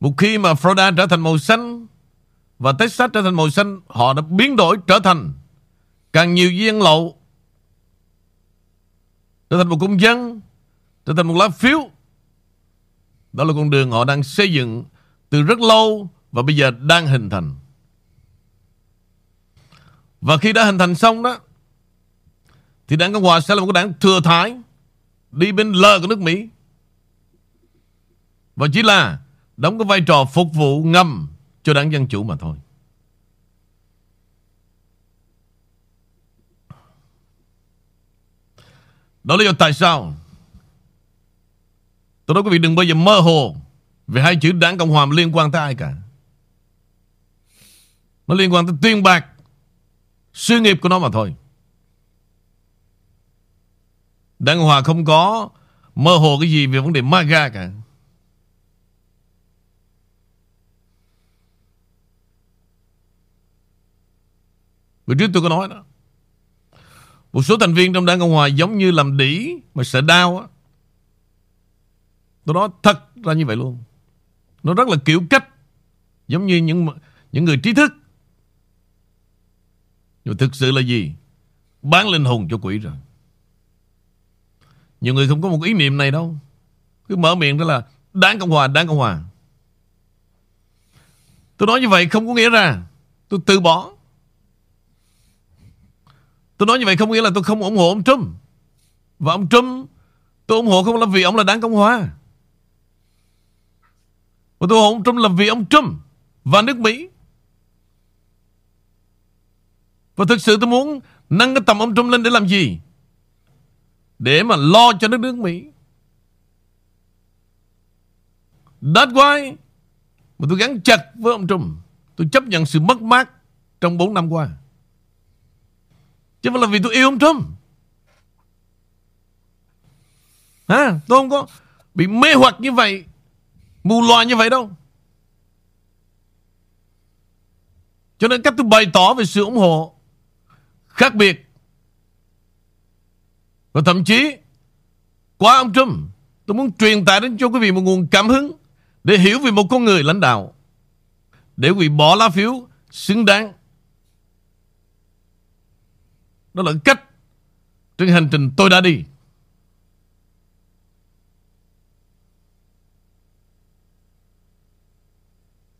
Một khi mà Florida trở thành màu xanh và Texas trở thành màu xanh, họ đã biến đổi trở thành càng nhiều dân lậu, trở thành một công dân, trở thành một lá phiếu. Đó là con đường họ đang xây dựng từ rất lâu và bây giờ đang hình thành. Và khi đã hình thành xong đó thì đảng Cộng Hòa sẽ là một cái đảng thừa thái đi bên lờ của nước Mỹ. Và chỉ là đóng cái vai trò phục vụ ngầm cho đảng Dân Chủ mà thôi. Đó là lý do tại sao Tôi nói quý vị đừng bao giờ mơ hồ Về hai chữ đảng Cộng Hòa liên quan tới ai cả Nó liên quan tới tuyên bạc, Sự nghiệp của nó mà thôi Đảng Hòa không có mơ hồ cái gì về vấn đề MAGA cả. Bữa trước tôi có nói đó. Một số thành viên trong Đảng Cộng Hòa giống như làm đỉ mà sợ đau á. Tôi nói thật ra như vậy luôn. Nó rất là kiểu cách. Giống như những những người trí thức. Nhưng thực sự là gì? Bán linh hồn cho quỷ rồi. Nhiều người không có một ý niệm này đâu Cứ mở miệng đó là Đáng Cộng Hòa, đáng Cộng Hòa Tôi nói như vậy không có nghĩa ra Tôi từ bỏ Tôi nói như vậy không nghĩa là tôi không ủng hộ ông Trump Và ông Trump, Tôi ủng hộ không là vì ông là đáng Cộng Hòa Và tôi ủng hộ ông Trump là vì ông Trump Và nước Mỹ Và thực sự tôi muốn Nâng cái tầm ông Trump lên để làm gì để mà lo cho nước nước Mỹ. That's why mà tôi gắn chặt với ông Trump. Tôi chấp nhận sự mất mát trong 4 năm qua. Chứ không là vì tôi yêu ông Trump. À, tôi không có bị mê hoặc như vậy, mù loà như vậy đâu. Cho nên cách tôi bày tỏ về sự ủng hộ khác biệt và thậm chí qua ông Trump Tôi muốn truyền tải đến cho quý vị một nguồn cảm hứng Để hiểu về một con người lãnh đạo Để quý vị bỏ lá phiếu xứng đáng nó lẫn cách Trên hành trình tôi đã đi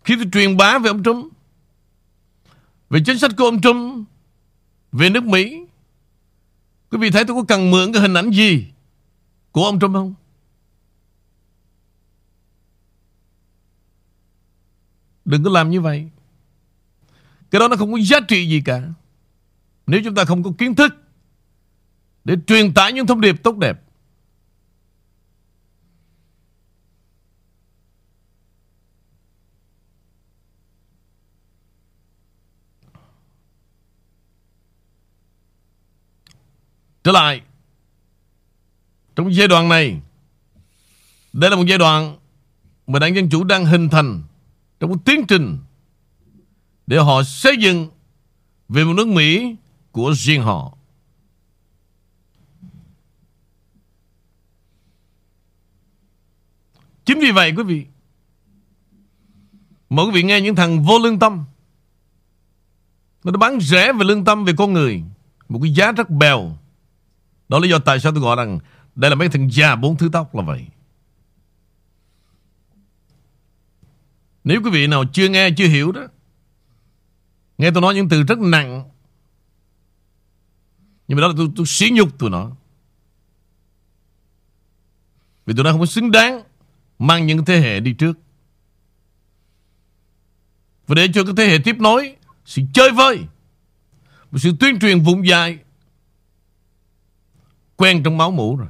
Khi tôi truyền bá về ông Trump, Về chính sách của ông Trump, Về nước Mỹ, Quý vị thấy tôi có cần mượn cái hình ảnh gì của ông Trump không? Đừng có làm như vậy. Cái đó nó không có giá trị gì cả. Nếu chúng ta không có kiến thức để truyền tải những thông điệp tốt đẹp. Trở lại Trong giai đoạn này Đây là một giai đoạn Mà Đảng Dân Chủ đang hình thành Trong một tiến trình Để họ xây dựng Về một nước Mỹ của riêng họ Chính vì vậy quý vị Mỗi quý vị nghe những thằng vô lương tâm Nó đã bán rẻ về lương tâm về con người Một cái giá rất bèo đó là lý do tại sao tôi gọi rằng đây là mấy thằng già bốn thứ tóc là vậy. Nếu quý vị nào chưa nghe, chưa hiểu đó, nghe tôi nói những từ rất nặng, nhưng mà đó là tôi, tôi xỉ nhục tụi nó. Vì tụi nó không có xứng đáng mang những thế hệ đi trước. Và để cho cái thế hệ tiếp nối sự chơi vơi, một sự tuyên truyền vùng dài Quen trong máu mũ rồi.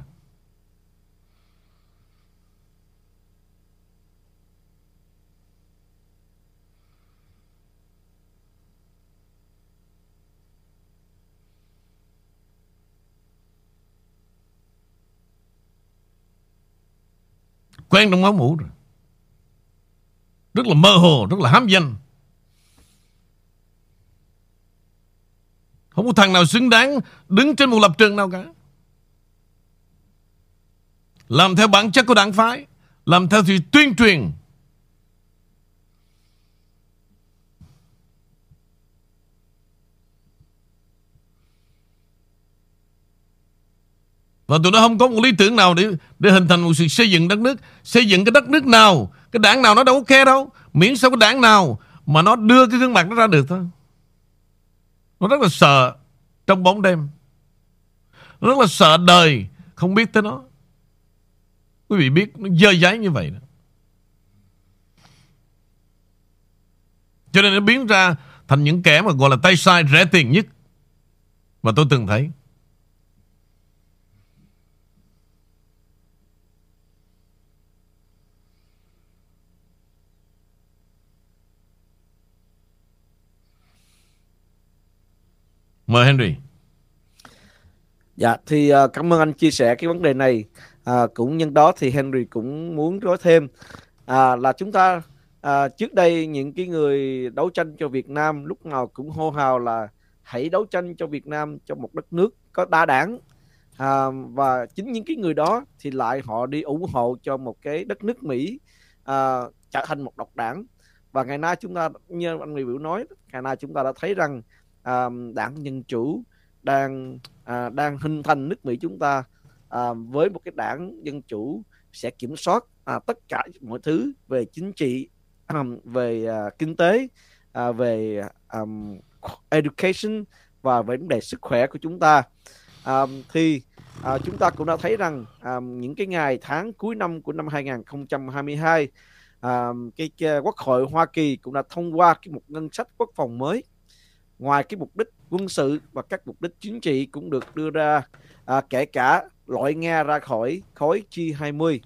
Quen trong máu mũ rồi. Rất là mơ hồ, rất là hám danh. Không có thằng nào xứng đáng đứng trên một lập trường nào cả. Làm theo bản chất của đảng phái Làm theo thì tuyên truyền Và tụi nó không có một lý tưởng nào để để hình thành một sự xây dựng đất nước. Xây dựng cái đất nước nào, cái đảng nào nó đâu có đâu. Miễn sao cái đảng nào mà nó đưa cái gương mặt nó ra được thôi. Nó rất là sợ trong bóng đêm. Nó rất là sợ đời, không biết tới nó. Quý vị biết nó dơ giấy như vậy đó. Cho nên nó biến ra thành những kẻ mà gọi là tay sai rẻ tiền nhất mà tôi từng thấy. Mời Henry. Dạ, thì uh, cảm ơn anh chia sẻ cái vấn đề này. À, cũng nhân đó thì Henry cũng muốn nói thêm. À, là chúng ta à, trước đây những cái người đấu tranh cho Việt Nam lúc nào cũng hô hào là hãy đấu tranh cho Việt Nam cho một đất nước có đa đảng. À, và chính những cái người đó thì lại họ đi ủng hộ cho một cái đất nước Mỹ à, trở thành một độc đảng. Và ngày nay chúng ta như anh người biểu nói ngày nay chúng ta đã thấy rằng à, đảng dân chủ đang à, đang hình thành nước Mỹ chúng ta. À, với một cái đảng dân chủ sẽ kiểm soát à, tất cả mọi thứ về chính trị à, về à, kinh tế à, về à, education và về vấn đề sức khỏe của chúng ta. À, thì à, chúng ta cũng đã thấy rằng à, những cái ngày tháng cuối năm của năm 2022 à, cái, cái quốc hội Hoa Kỳ cũng đã thông qua cái một ngân sách quốc phòng mới ngoài cái mục đích quân sự và các mục đích chính trị cũng được đưa ra à, kể cả loại Nga ra khỏi khối G20.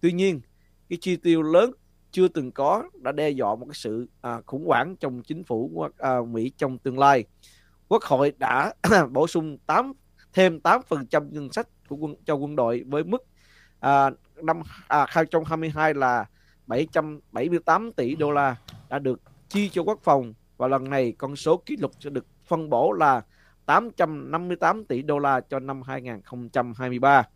Tuy nhiên, cái chi tiêu lớn chưa từng có đã đe dọa một cái sự à, khủng hoảng trong chính phủ à, Mỹ trong tương lai. Quốc hội đã (coughs) bổ sung 8 thêm 8% ngân sách của quân cho quân đội với mức à, năm à, 2022 là 778 tỷ đô la đã được chi cho quốc phòng và lần này, con số kỷ lục sẽ được phân bổ là 858 tỷ đô la cho năm 2023.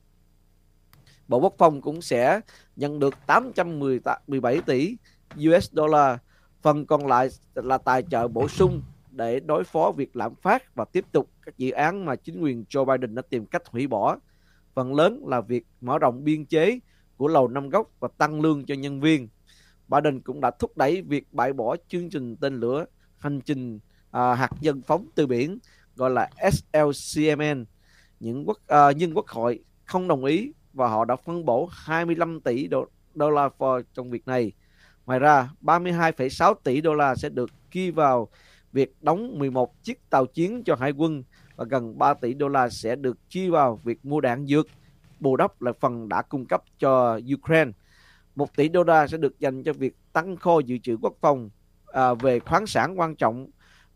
Bộ Quốc phòng cũng sẽ nhận được 817 tỷ US dollar. Phần còn lại là tài trợ bổ sung để đối phó việc lạm phát và tiếp tục các dự án mà chính quyền Joe Biden đã tìm cách hủy bỏ. Phần lớn là việc mở rộng biên chế của lầu năm góc và tăng lương cho nhân viên. Biden cũng đã thúc đẩy việc bãi bỏ chương trình tên lửa hành trình à, hạt nhân phóng từ biển gọi là SLCMN những quốc à, uh, nhưng quốc hội không đồng ý và họ đã phân bổ 25 tỷ đô, đô la for trong việc này. Ngoài ra, 32,6 tỷ đô la sẽ được ghi vào việc đóng 11 chiếc tàu chiến cho hải quân và gần 3 tỷ đô la sẽ được chi vào việc mua đạn dược, bù đắp lại phần đã cung cấp cho Ukraine. 1 tỷ đô la sẽ được dành cho việc tăng kho dự trữ quốc phòng à, về khoáng sản quan trọng.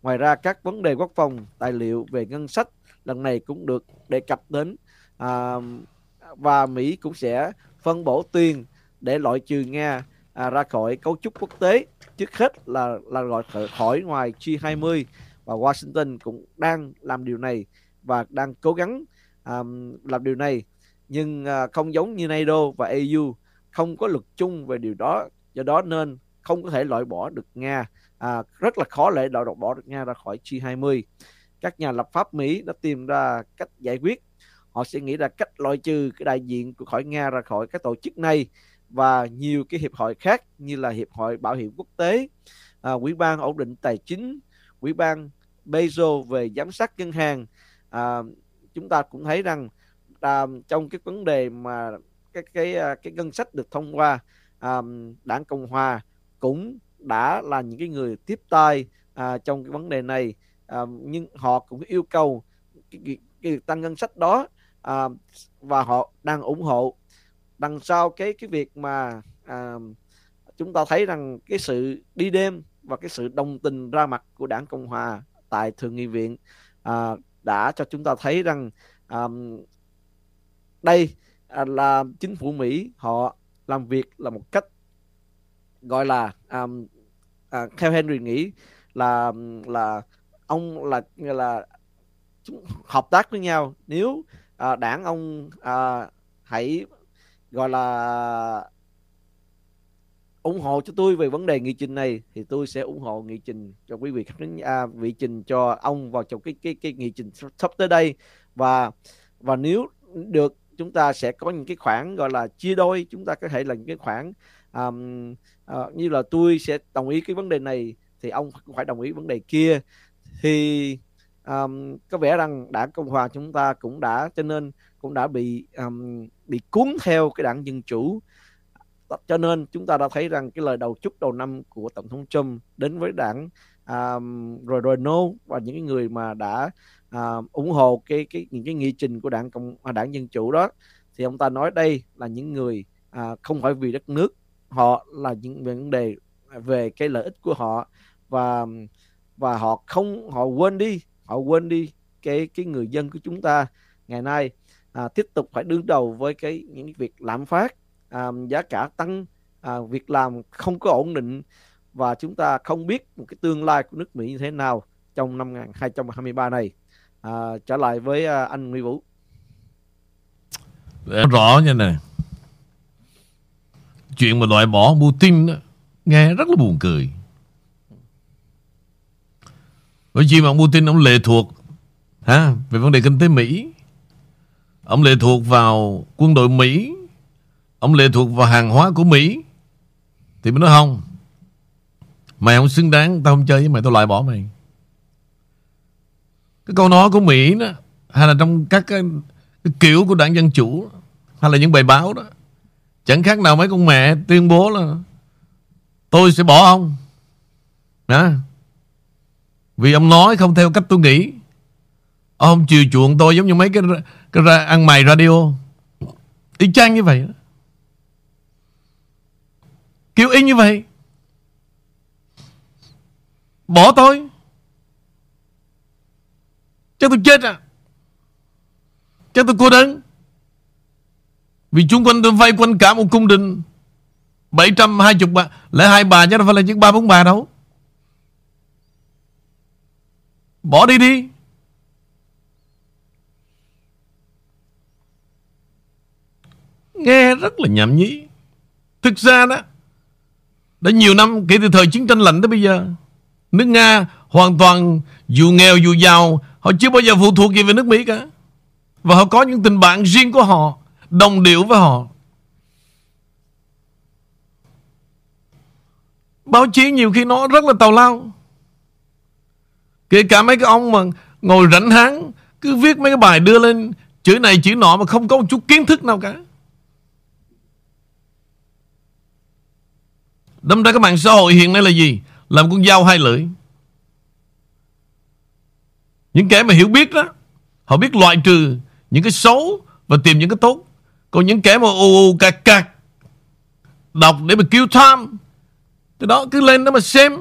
Ngoài ra các vấn đề quốc phòng, tài liệu về ngân sách lần này cũng được đề cập đến. À, và Mỹ cũng sẽ phân bổ tiền để loại trừ Nga à, ra khỏi cấu trúc quốc tế. Trước hết là là loại khỏi ngoài G20 và Washington cũng đang làm điều này và đang cố gắng um, làm điều này. Nhưng uh, không giống như NATO và EU không có luật chung về điều đó do đó nên không có thể loại bỏ được Nga. À, rất là khó để loại bỏ được Nga ra khỏi G20 các nhà lập pháp Mỹ đã tìm ra cách giải quyết. Họ sẽ nghĩ ra cách loại trừ cái đại diện của khỏi Nga ra khỏi các tổ chức này và nhiều cái hiệp hội khác như là hiệp hội bảo hiểm quốc tế, à, quỹ ban ổn định tài chính, quỹ ban bezo về giám sát ngân hàng. À, chúng ta cũng thấy rằng à, trong cái vấn đề mà cái cái à, cái ngân sách được thông qua, à, đảng Cộng hòa cũng đã là những cái người tiếp tay à, trong cái vấn đề này, à, nhưng họ cũng yêu cầu cái, cái, cái tăng ngân sách đó à, và họ đang ủng hộ. Đằng sau cái cái việc mà à, chúng ta thấy rằng cái sự đi đêm và cái sự đồng tình ra mặt của đảng cộng hòa tại thượng nghị viện à, đã cho chúng ta thấy rằng à, đây à, là chính phủ mỹ họ làm việc là một cách gọi là um, à, uh, theo Henry nghĩ là là ông là là hợp tác với nhau. Nếu à, đảng ông à, hãy gọi là ủng hộ cho tôi về vấn đề nghị trình này thì tôi sẽ ủng hộ nghị trình cho quý vị khách đến à, vị trình cho ông vào trong cái cái cái nghị trình sắp tới đây. Và và nếu được chúng ta sẽ có những cái khoản gọi là chia đôi. Chúng ta có thể là những cái khoản um, uh, như là tôi sẽ đồng ý cái vấn đề này thì ông cũng phải đồng ý vấn đề kia. Thì um, có vẻ rằng đảng cộng hòa chúng ta cũng đã cho nên cũng đã bị um, bị cuốn theo cái đảng dân chủ. Cho nên chúng ta đã thấy rằng cái lời đầu chúc đầu năm của tổng thống Trump đến với đảng um, rồi rồi no và những người mà đã uh, ủng hộ cái cái những cái nghị trình của đảng cộng à, đảng dân chủ đó thì ông ta nói đây là những người uh, không phải vì đất nước họ là những vấn đề về cái lợi ích của họ và và họ không họ quên đi họ quên đi cái cái người dân của chúng ta. Ngày nay à, tiếp tục phải đương đầu với cái những việc lạm phát à, giá cả tăng à, việc làm không có ổn định và chúng ta không biết một cái tương lai của nước Mỹ như thế nào trong năm 2023 này. À, trở lại với à, anh Nguyễn Vũ. Để rõ như này chuyện mà loại bỏ Putin đó, nghe rất là buồn cười. Bởi vì mà Putin ông lệ thuộc ha về vấn đề kinh tế Mỹ. Ông lệ thuộc vào quân đội Mỹ. Ông lệ thuộc vào hàng hóa của Mỹ. Thì mới nói không Mày không xứng đáng Tao không chơi với mày Tao loại bỏ mày. Cái câu nói của Mỹ đó Hay là trong các cái, cái kiểu của đảng Dân Chủ Hay là những bài báo đó Chẳng khác nào mấy con mẹ tuyên bố là Tôi sẽ bỏ ông. Đó. Vì ông nói không theo cách tôi nghĩ. Ông chiều chuộng tôi giống như mấy cái, cái ra, ăn mày radio. Y chang như vậy. Kiểu y như vậy. Bỏ tôi. Chắc tôi chết à. Chắc tôi cô đơn vì chúng quanh tôi vây quanh cả một cung đình. 720 bà lẽ hai bà chứ đâu phải là chiếc ba bốn bà đâu. Bỏ đi đi. Nghe rất là nhảm nhí. Thực ra đó, Đã nhiều năm kể từ thời chiến tranh lạnh tới bây giờ, Nước Nga hoàn toàn dù nghèo dù giàu, Họ chưa bao giờ phụ thuộc gì về nước Mỹ cả. Và họ có những tình bạn riêng của họ. Đồng điệu với họ. Báo chí nhiều khi nó rất là tào lao. Kể cả mấy cái ông mà Ngồi rảnh háng, Cứ viết mấy cái bài đưa lên Chữ này chữ nọ mà không có một chút kiến thức nào cả. Đâm ra các mạng xã hội hiện nay là gì? Làm con dao hai lưỡi. Những kẻ mà hiểu biết đó, Họ biết loại trừ những cái xấu Và tìm những cái tốt. Còn những kẻ mà ù ù cạc cạc Đọc để mà kêu tham Từ đó cứ lên đó mà xem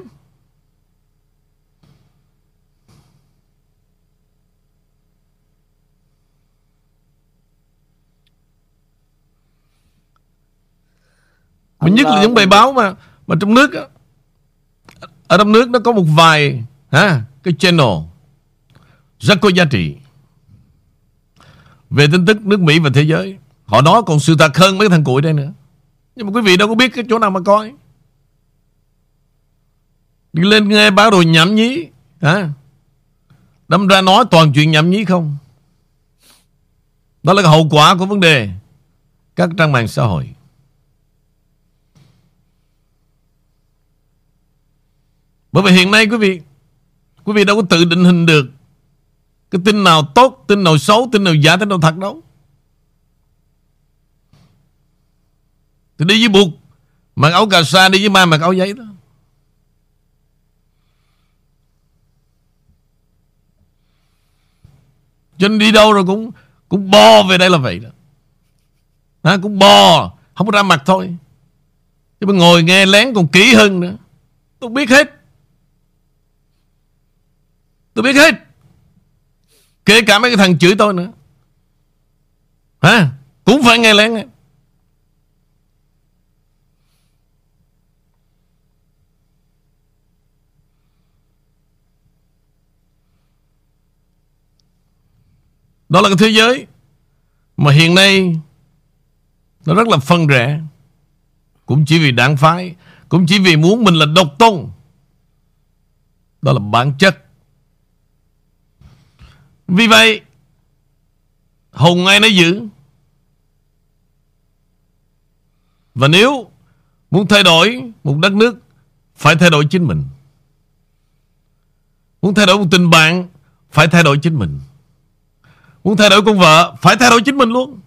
Mà nhất là những bài báo mà mà trong nước á, ở trong nước nó có một vài ha, cái channel rất có giá trị về tin tức nước Mỹ và thế giới. Họ nói còn sự thật hơn mấy thằng cuội đây nữa. Nhưng mà quý vị đâu có biết cái chỗ nào mà coi. Đi lên nghe báo đồ nhảm nhí. Hả? Đâm ra nói toàn chuyện nhảm nhí không. Đó là cái hậu quả của vấn đề các trang mạng xã hội. Bởi vì hiện nay quý vị Quý vị đâu có tự định hình được Cái tin nào tốt, tin nào xấu, tin nào giả, tin nào thật đâu Thì đi với buộc. Mặc áo cà sa đi với ma mặc áo giấy đó. Cho nên đi đâu rồi cũng Cũng bo về đây là vậy đó. À, Cũng bo, Không có ra mặt thôi. Chứ mà ngồi nghe lén còn kỹ hơn nữa. Tôi biết hết. Tôi biết hết. Kể cả mấy cái thằng chửi tôi nữa. Hả? Cũng phải nghe lén ấy. Đó là cái thế giới Mà hiện nay Nó rất là phân rẽ. Cũng chỉ vì đảng phái, Cũng chỉ vì muốn mình là độc tôn. Đó là bản chất. Vì vậy, Hùng ai nó giữ. Và nếu Muốn thay đổi một đất nước, Phải thay đổi chính mình. Muốn thay đổi một tình bạn, Phải thay đổi chính mình. Muốn thay đổi con vợ, Phải thay đổi chính mình luôn.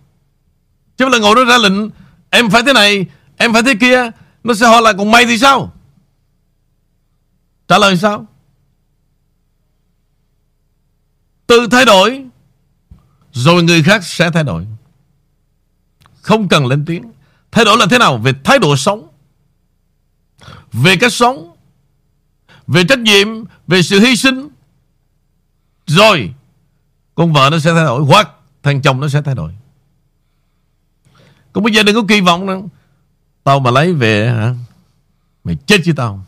Chứ không là ngồi đó ra lệnh, Em phải thế này, Em phải thế kia, Nó sẽ hỏi là còn mày thì sao? Trả lời sao? Tự thay đổi, Rồi người khác sẽ thay đổi. Không cần lên tiếng. Thay đổi là thế nào? Về thái độ sống, Về cách sống, Về trách nhiệm, Về sự hy sinh. Rồi con vợ nó sẽ thay đổi. Hoặc thằng chồng nó sẽ thay đổi. Còn bây giờ đừng có kỳ vọng nữa. Tao mà lấy về hả? Mày chết chứ tao.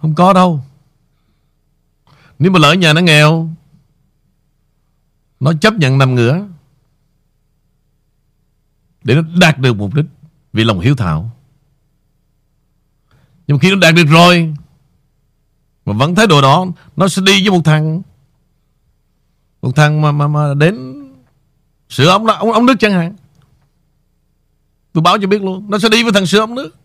Không có đâu. Nếu mà lỡ nhà nó nghèo, Nó chấp nhận nằm ngửa Để nó đạt được mục đích Vì lòng hiếu thảo. Nhưng khi nó đạt được rồi, Mà vẫn thái độ đó, Nó sẽ đi với một thằng một thằng mà mà, mà đến Sửa ống, ống, ống nước chẳng hạn. Tôi báo cho biết luôn Nó sẽ đi với thằng sửa ống nước.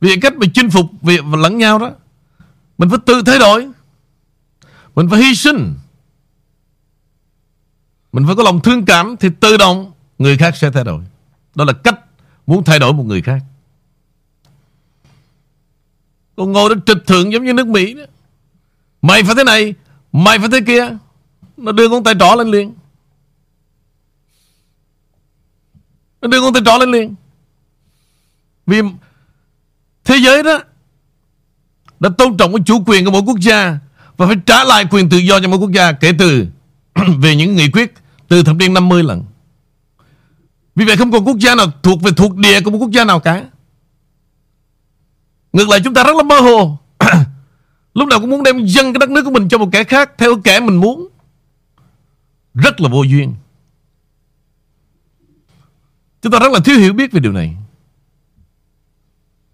Vì cách mà chinh phục việc lẫn nhau đó mình phải tự thay đổi. Mình phải hy sinh. Mình phải có lòng thương cảm Thì tự động người khác sẽ thay đổi. Đó là cách muốn thay đổi một người khác. Còn ngồi đó trịch thượng giống như nước Mỹ đó. Mày phải thế này Mày phải thế kia Nó đưa con tay trỏ lên liền Nó đưa con tay trỏ lên liền Vì thế giới đó đã tôn trọng cái chủ quyền của mỗi quốc gia và phải trả lại quyền tự do cho mỗi quốc gia kể từ (clears throat) về những nghị quyết từ thập niên 50 lần. Vì vậy không còn quốc gia nào thuộc về thuộc địa của một quốc gia nào cả. Ngược lại, chúng ta rất là mơ hồ. Lúc nào cũng muốn đem dân cái đất nước của mình cho một kẻ khác theo kẻ mình muốn. Rất là vô duyên. Chúng ta rất là thiếu hiểu biết về điều này.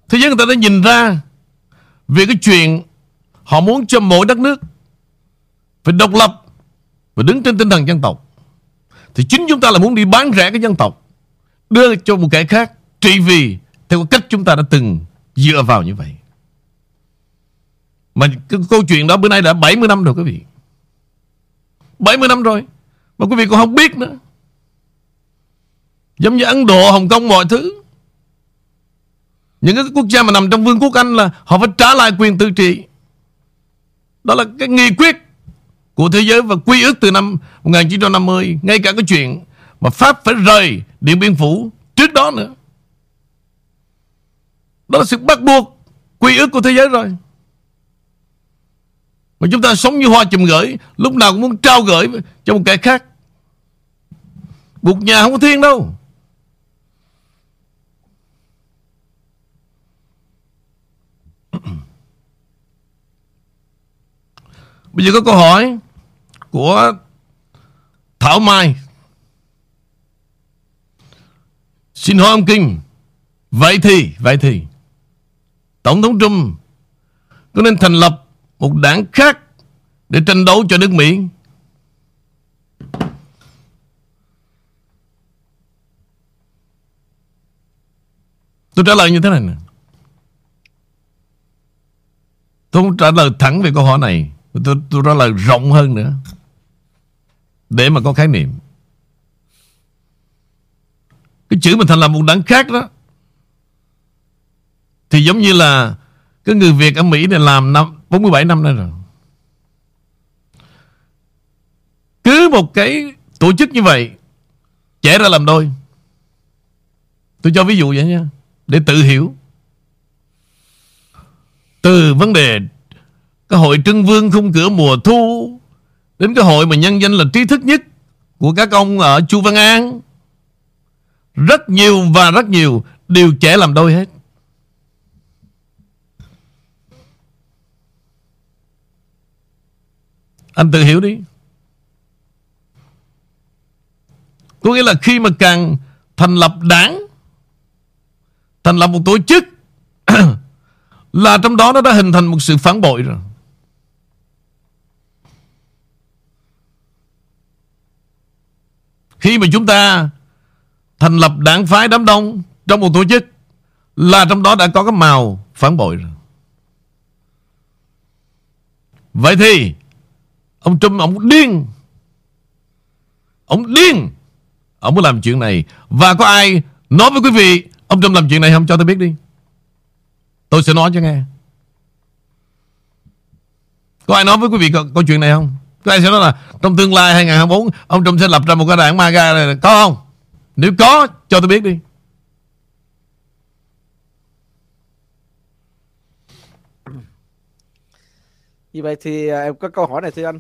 Thế giới người ta đã nhìn ra về cái chuyện họ muốn cho mỗi đất nước phải độc lập và đứng trên tinh thần dân tộc. Thì chính chúng ta là muốn đi bán rẻ cái dân tộc, đưa cho một kẻ khác trị vì theo cách chúng ta đã từng dựa vào như vậy. Mà cái câu chuyện đó bữa nay đã 70 năm rồi quý vị. 70 năm rồi. Mà quý vị còn không biết nữa. Giống như Ấn Độ, Hồng Kông mọi thứ. Những cái quốc gia mà nằm trong vương quốc Anh là Họ phải trả lại quyền tự trị. Đó là cái nghị quyết Của thế giới và quy ước từ năm 1950 Ngay cả cái chuyện Mà Pháp phải rời Điện Biên Phủ Trước đó nữa. Đó là sự bắt buộc Quy ước của thế giới rồi. Mà chúng ta sống như hoa chùm gửi, Lúc nào cũng muốn trao gửi cho một kẻ khác. Buộc nhà không có thiên đâu. (clears throat) Bây giờ có câu hỏi Của Thảo Mai. Xin hỏi ông Kinh, Vậy thì Vậy thì, Tổng thống Trump Có nên thành lập một đảng khác Để tranh đấu cho nước Mỹ. Tôi trả lời như thế này nè. Tôi không trả lời thẳng về câu hỏi này Tôi, tôi trả lời rộng hơn nữa. Để mà có khái niệm. Cái chữ mà thành lập một đảng khác đó Thì giống như là Cái người Việt ở Mỹ này làm năm 47 năm nay rồi. Cứ một cái tổ chức như vậy Trẻ ra làm đôi. Tôi cho ví dụ vậy nha, Để tự hiểu. Từ vấn đề Cái hội trưng vương khung cửa mùa thu, Đến cái hội mà nhân danh là trí thức nhất Của các ông ở Chu Văn An, Rất nhiều và rất nhiều Đều trẻ làm đôi hết. Anh tự hiểu đi. Có nghĩa là khi mà càng thành lập đảng, Thành lập một tổ chức, (clears throat) Là trong đó nó đã hình thành một sự phản bội rồi. Khi mà chúng ta Thành lập đảng phái đám đông Trong một tổ chức, Là trong đó đã có cái màu phản bội rồi. Vậy thì Ông Trump ông điên. Ông điên. Ông muốn làm chuyện này. Và có ai nói với quý vị Ông Trump làm chuyện này không? Cho tôi biết đi. Tôi sẽ nói cho nghe. Có ai nói với quý vị có, câu chuyện này không? Có ai sẽ nói là Trong tương lai 2024 Ông Trump sẽ lập ra một cái đảng MAGA này Có không? Nếu có cho tôi biết đi. Như vậy thì à, em có câu hỏi này thưa anh.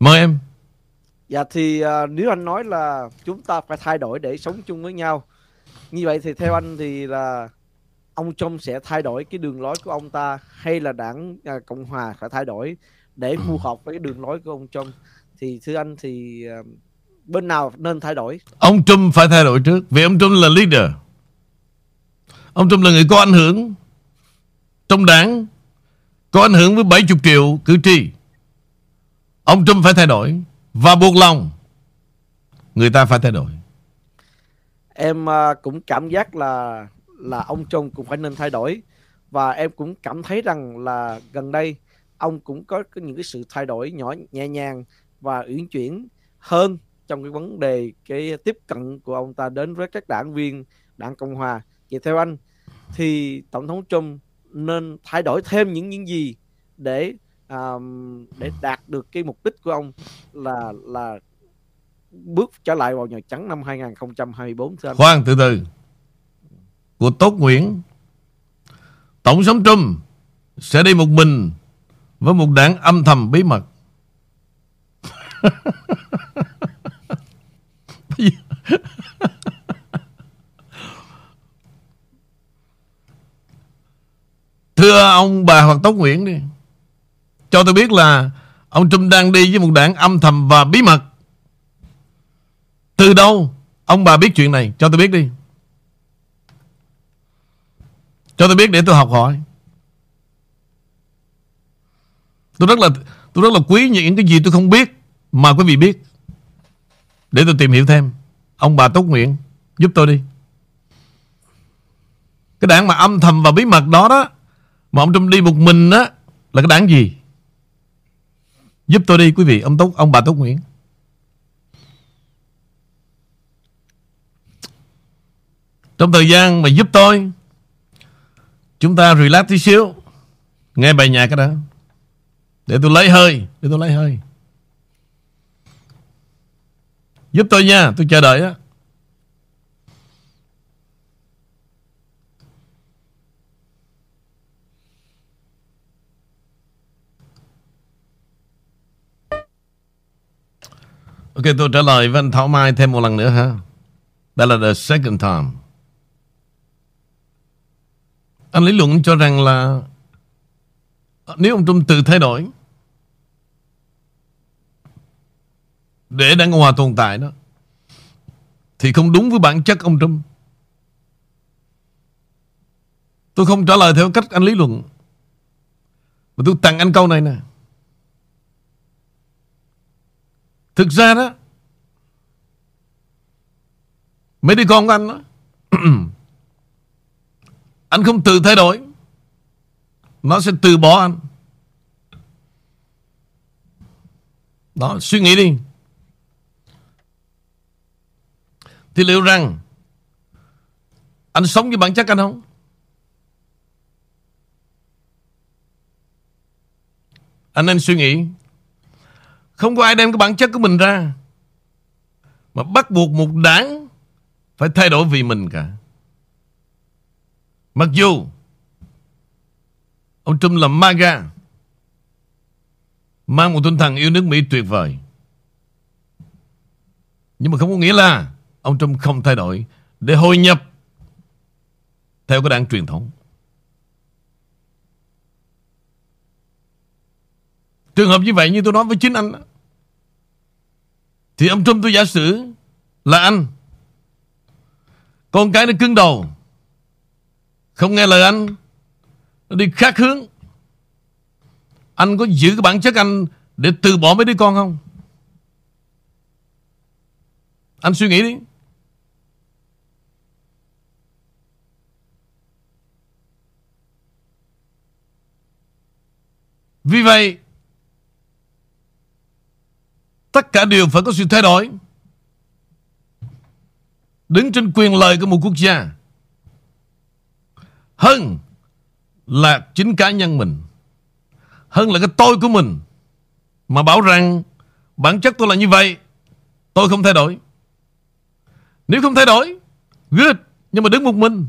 Mời em Dạ thì uh, nếu anh nói là chúng ta phải thay đổi để sống chung với nhau Như vậy thì theo anh thì là ông Trump sẽ thay đổi cái đường lối của ông ta hay là đảng uh, Cộng Hòa phải thay đổi để phù hợp với cái đường lối của ông Trump thì thưa anh thì uh, bên nào nên thay đổi? Ông Trump phải thay đổi trước vì ông Trump là leader. Ông Trump là người có ảnh hưởng trong đảng có ảnh hưởng với 70 triệu cử tri. Ông Trump phải thay đổi. Và buộc lòng người ta phải thay đổi. Em à, cũng cảm giác là là ông Trump cũng phải nên thay đổi. Và em cũng cảm thấy rằng là gần đây ông cũng có, có những cái sự thay đổi nhỏ nhẹ nhàng và uyển chuyển hơn trong cái vấn đề cái tiếp cận của ông ta đến với các đảng viên đảng cộng hòa. Vậy theo anh thì tổng thống Trump nên thay đổi thêm những những gì để um, để đạt được cái mục đích của ông là là bước trở lại vào Nhà Trắng năm 2024 thưa anh. Khoan từ từ. Của Tốt Nguyễn Tổng thống Trump Sẽ đi một mình Với một đảng âm thầm bí mật. (laughs) Thưa ông bà hoặc Tốt Nguyễn đi. Cho tôi biết là Ông Trump đang đi với một đảng âm thầm và bí mật. Từ đâu Ông bà biết chuyện này? Cho tôi biết đi. Cho tôi biết để tôi học hỏi. Tôi rất là, Tôi rất là quý những cái gì tôi không biết Mà quý vị biết. Để tôi tìm hiểu thêm. Ông bà Tốt Nguyện Giúp tôi đi. Cái đảng mà âm thầm và bí mật đó đó, Mà ông Trump đi một mình á, Là cái đảng gì? Giúp tôi đi quý vị. Ông Tốt, ông bà Tốt Nguyễn. Trong thời gian mà giúp tôi Chúng ta relax tí xíu Nghe bài nhạc cái đó Để tôi lấy hơi Để tôi lấy hơi. Giúp tôi nha Tôi chờ đợi á. Ok, tôi trả lời với anh Thảo Mai thêm một lần nữa ha. Đây là the second time. Anh lý luận cho rằng là Nếu ông Trung tự thay đổi Để Đảng Cộng Hòa tồn tại đó, Thì không đúng với bản chất ông Trump. Tôi không trả lời theo cách anh lý luận, Mà tôi tặng anh câu này nè. Thực ra đó Mấy đứa con của anh đó, (clears throat) Anh không tự thay đổi. Nó sẽ từ bỏ anh. Đó, suy nghĩ đi. Thì liệu rằng Anh sống với bản chất anh không? Anh nên suy nghĩ. Không có ai đem cái bản chất của mình ra. Mà bắt buộc một đảng Phải thay đổi vì mình cả. Mặc dù Ông Trump là MAGA, Mang một tinh thần yêu nước Mỹ tuyệt vời. Nhưng mà không có nghĩa là Ông Trump không thay đổi Để hội nhập Theo cái đảng truyền thống. Trường hợp như vậy như tôi nói với chính anh đó thì ông Trump tôi giả sử Là anh. Con cái nó cứng đầu. Không nghe lời anh. Nó đi khác hướng. Anh có giữ cái bản chất anh Để từ bỏ mấy đứa con không? Anh suy nghĩ đi. Vì vậy Tất cả đều phải có sự thay đổi. Đứng trên quyền lợi của một quốc gia Hơn Là chính cá nhân mình, Hơn là cái tôi của mình, Mà bảo rằng Bản chất tôi là như vậy, Tôi không thay đổi. Nếu không thay đổi, Good, Nhưng mà đứng một mình,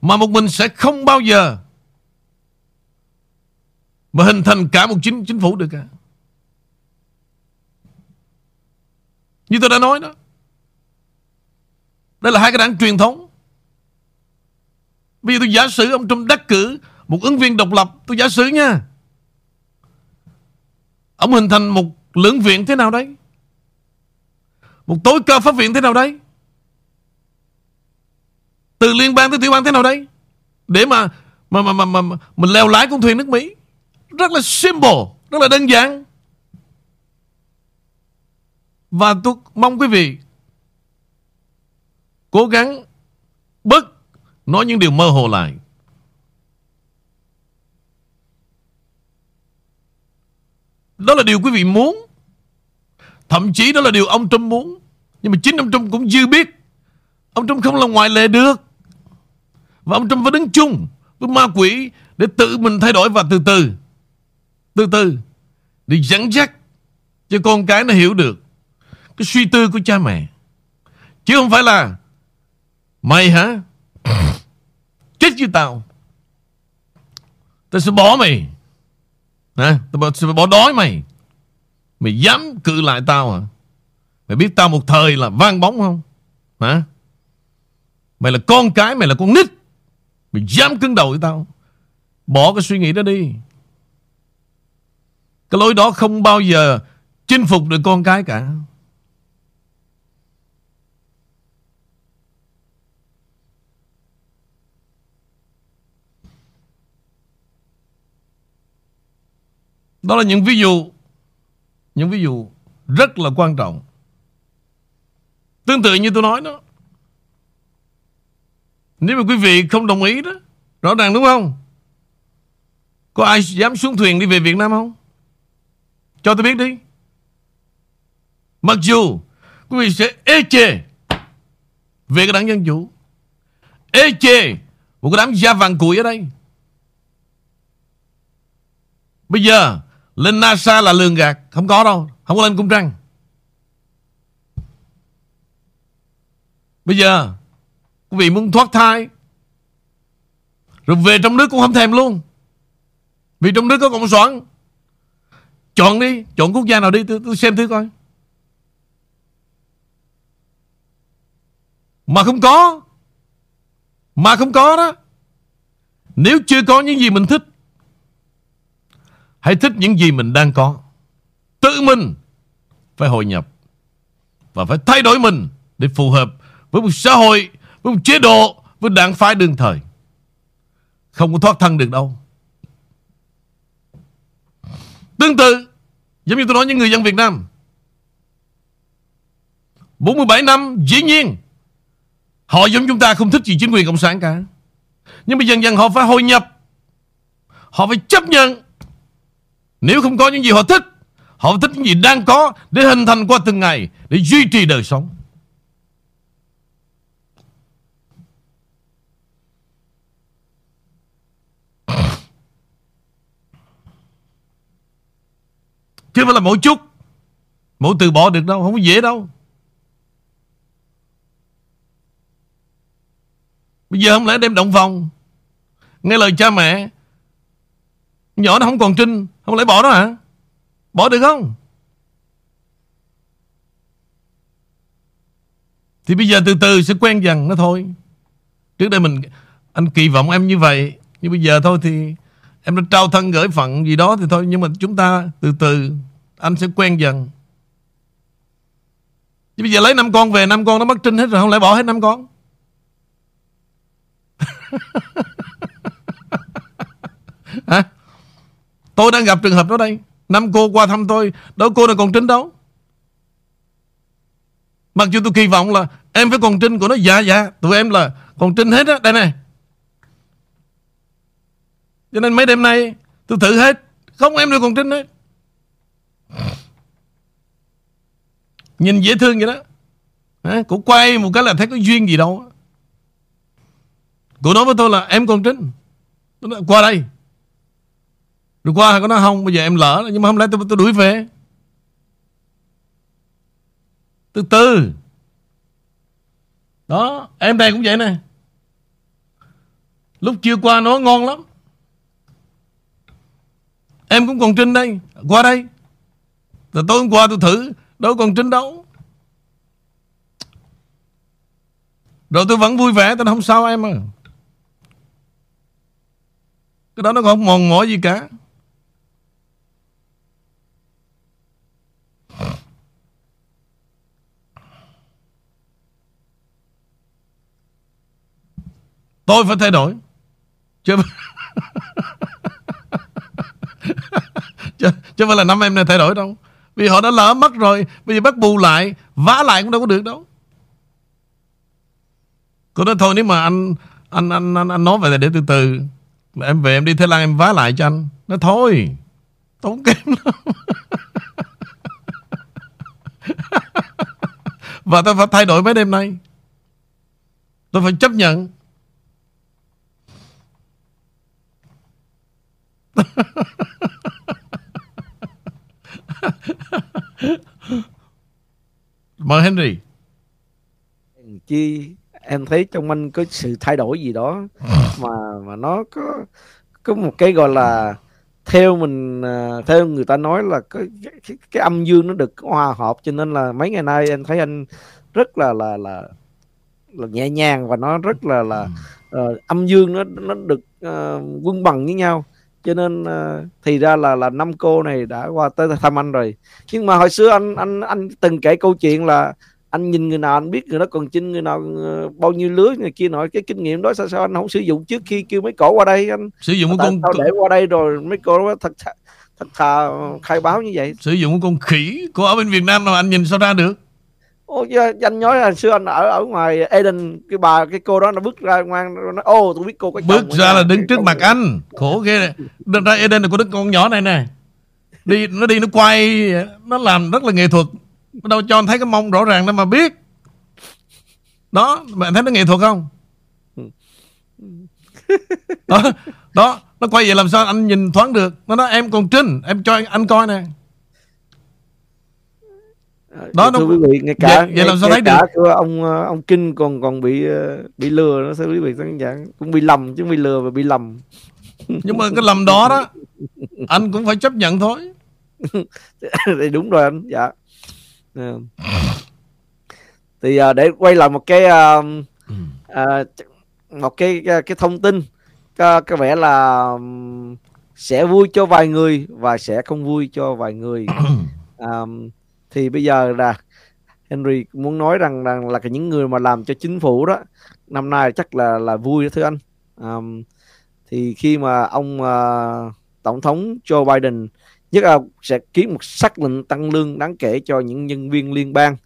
Mà một mình sẽ không bao giờ Mà hình thành cả một chính chính phủ được cả. Như tôi đã nói đó. Đây là hai cái đảng truyền thống. Bây giờ tôi giả sử ông Trump đắc cử Một ứng viên độc lập Tôi giả sử nha. Ông hình thành một lưỡng viện thế nào đấy? Một tối cao pháp viện thế nào đấy? Từ liên bang tới tiểu bang thế nào đấy? Để mà mà, mà, mà, mà, mà mình leo lái con thuyền nước Mỹ. Rất là simple Rất là đơn giản và tôi mong quý vị cố gắng bớt nói những điều mơ hồ lại. Đó là điều quý vị muốn. Thậm chí đó là điều ông Trump muốn. Nhưng mà chính ông Trump cũng dư biết. Ông Trump không là ngoại lệ được. Và ông Trump phải đứng chung với ma quỷ để tự mình thay đổi và từ từ. Từ từ. Để dẫn dắt cho con cái nó hiểu được cái suy tư của cha mẹ. Chứ không phải là Mày hả? Chết với tao. Tao sẽ bỏ mày. Nè, Tao sẽ bỏ đói mày. Mày dám cự lại tao hả? Mày biết tao một thời là vang bóng không? Hả? Mày là con cái, mày là con nít. Mày dám cứng đầu với tao. Bỏ cái suy nghĩ đó đi. Cái lối đó không bao giờ chinh phục được con cái cả. Đó là những ví dụ, Những ví dụ rất là quan trọng Tương tự như tôi nói đó Nếu mà quý vị không đồng ý đó, Rõ ràng đúng không Có ai dám xuống thuyền đi về Việt Nam không? Cho tôi biết đi. Mặc dù quý vị sẽ ê chê về cái đảng Dân Chủ. Ê chê một cái đám da vàng cùi ở đây. Bây giờ lên NASA là lường gạt. Không có đâu. Không có lên cung trăng. Bây giờ quý vị muốn thoát thai rồi về trong nước cũng không thèm luôn Vì trong nước có Cộng soạn. Chọn đi Chọn quốc gia nào đi tôi, tôi xem thử coi Mà không có Mà không có đó Nếu chưa có những gì mình thích Hãy thích những gì mình đang có. Tự mình Phải hội nhập Và phải thay đổi mình Để phù hợp với một xã hội, Với một chế độ, Với đảng phái đương thời. Không có thoát thân được đâu. Tương tự, Giống như tôi nói với người dân Việt Nam. 47 năm, dĩ nhiên, Họ giống chúng ta không thích gì chính quyền Cộng sản cả. Nhưng mà dần dần họ phải hội nhập. Họ phải chấp nhận nếu không có những gì họ thích Họ thích những gì đang có Để hình thành qua từng ngày, Để duy trì đời sống. (coughs) Chứ không phải là mỗi chút Mỗi từ bỏ được đâu, Không có dễ đâu. Bây giờ không lẽ đem động phòng? Nghe lời cha mẹ, Nhỏ nó không còn trinh. Không lẽ bỏ nó hả? Bỏ được không? Thì bây giờ từ từ sẽ quen dần nó thôi. Trước đây mình, Anh kỳ vọng em như vậy, Nhưng bây giờ thôi thì Em đã trao thân gửi phận gì đó thì thôi. Nhưng mà chúng ta từ từ, Anh sẽ quen dần. Chứ bây giờ lấy năm con về, năm con nó mất trinh hết rồi, Không lẽ bỏ hết năm con? (laughs) Hả? Tôi đang gặp trường hợp đó đây. Năm cô qua thăm tôi đó cô đang còn trinh đâu. Mặc dù tôi kỳ vọng là Em phải còn trinh của nó. Dạ dạ Tụi em là còn trinh hết á. Đây này. Cho nên mấy đêm nay Tôi thử hết. Không em đều còn trinh hết. Nhìn dễ thương vậy đó. À, Cũng quay một cái là thấy có duyên gì đâu Cô nói với tôi là em còn trinh. Qua đây. Rồi qua có nói không Bây giờ em lỡ Nhưng mà không nay tôi, tôi đuổi về. Từ từ. Đó Em đây cũng vậy nè. Lúc chưa qua nó ngon lắm. Em cũng còn trinh đây Qua đây. Rồi tối hôm qua tôi thử Đâu còn trinh đâu. Rồi tôi vẫn vui vẻ Tôi nói không sao em à. Cái đó nó không mòn mỏi gì cả. Tôi phải thay đổi. Chứ chứ, chứ phải là năm em này thay đổi đâu. Vì họ đã lỡ mất rồi Bây giờ bắt bù lại Vá lại cũng đâu có được đâu. Cô nói thôi nếu mà anh Anh anh anh, anh nói vậy để từ từ. Em về em đi Thái Lan em vá lại cho anh. Nó thôi Tốn kém lắm. (laughs) Và tôi phải thay đổi mấy đêm nay. Tôi phải chấp nhận. (laughs) Mời Henry. Chi em thấy trong anh có sự thay đổi gì đó (laughs) mà mà nó có có một cái gọi là theo mình à, theo người ta nói là cái, cái, cái âm dương nó được hòa hợp cho nên là mấy ngày nay em thấy anh rất là là là là nhẹ nhàng và nó rất là là uh, âm dương nó nó được uh, quân bằng với nhau cho nên uh, thì ra là là năm cô này đã qua tới thăm anh rồi. Nhưng mà hồi xưa anh anh anh từng kể câu chuyện là anh nhìn người nào anh biết người đó còn chinh người nào ờ, bao nhiêu lứa người kia nói cái kinh nghiệm đó sao sao anh không sử dụng trước khi kêu mấy cổ qua đây? Anh sử dụng con để qua đây rồi mấy cổ thật thật thà khai báo như vậy? Sử dụng con khỉ của ở bên Việt Nam mà anh nhìn sao ra được ô anh nói là xưa anh ở ở ngoài Eden cái bà cái cô đó nó bước ra ngoan nó ô tôi biết cô có bước ra là đứng trước mặt anh. Khổ ghê. Này ra Eden là có đứa con nhỏ này nè. Đi nó đi nó quay nó làm rất là nghệ thuật. Nó đâu cho anh thấy cái mông rõ ràng đó mà biết. Đó bạn thấy nó nghệ thuật không? Đó đó nó quay vậy làm sao anh nhìn thoáng được. Nó nói em còn trinh em cho anh, anh coi nè đó nó quý vị ngay cả vậy, vậy làm sao thấy cả được ông ờ, ông kinh còn còn bị ờ, bị lừa nó thưa quý vị khán giả. Cũng bị lầm chứ không bị lừa và bị lầm. Nhưng mà cái lầm đó đó anh cũng phải chấp nhận thôi. (laughs) Thì đúng rồi anh dạ. Ờ. thì uh, để quay lại một cái uh, uh, một cái cái thông tin. Có, có vẻ là um, sẽ vui cho vài người và sẽ không vui cho vài người. (clears throat) Um, thì bây giờ là Henry muốn nói rằng rằng là những người mà làm cho chính phủ đó năm nay chắc là là vui đó thưa anh. Um, thì khi mà ông uh, tổng thống Joe Biden nhất là sẽ ký một sắc lệnh tăng lương đáng kể cho những nhân viên liên bang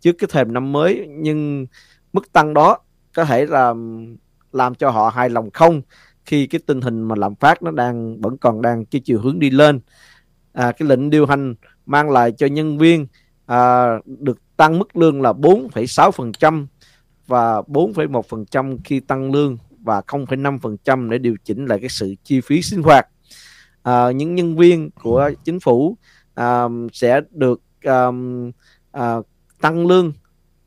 trước cái thềm năm mới nhưng mức tăng đó có thể là làm cho họ hài lòng không khi cái tình hình mà lạm phát nó đang vẫn còn đang cái chiều hướng đi lên. À, cái lệnh điều hành mang lại cho nhân viên à, được tăng mức lương là 4,6% và 4,1% khi tăng lương và 0,5% để điều chỉnh lại cái sự chi phí sinh hoạt. À, những nhân viên của chính phủ à, sẽ được à, à, tăng lương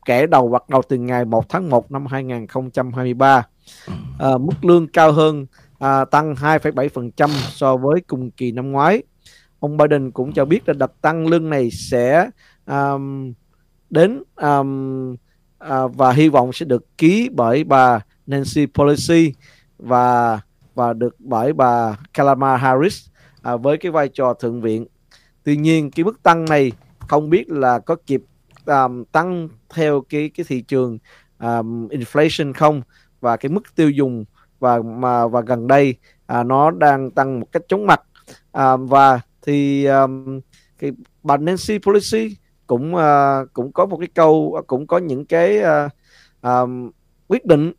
kể đầu hoặc đầu từ ngày 1 tháng 1 năm 2023. À, mức lương cao hơn à, tăng 2,7% so với cùng kỳ năm ngoái. Ông Biden cũng cho biết là đợt tăng lương này sẽ um, đến um, uh, và hy vọng sẽ được ký bởi bà Nancy Pelosi và và được bởi bà Kamala Harris à, với cái vai trò thượng viện. Tuy nhiên cái mức tăng này không biết là có kịp um, tăng theo cái cái thị trường um, inflation không và cái mức tiêu dùng và mà và gần đây à, nó đang tăng một cách chóng mặt à, và thì um, cái bà Nancy Pelosi cũng uh, cũng có một cái câu à, cũng có những cái uh, um, quyết định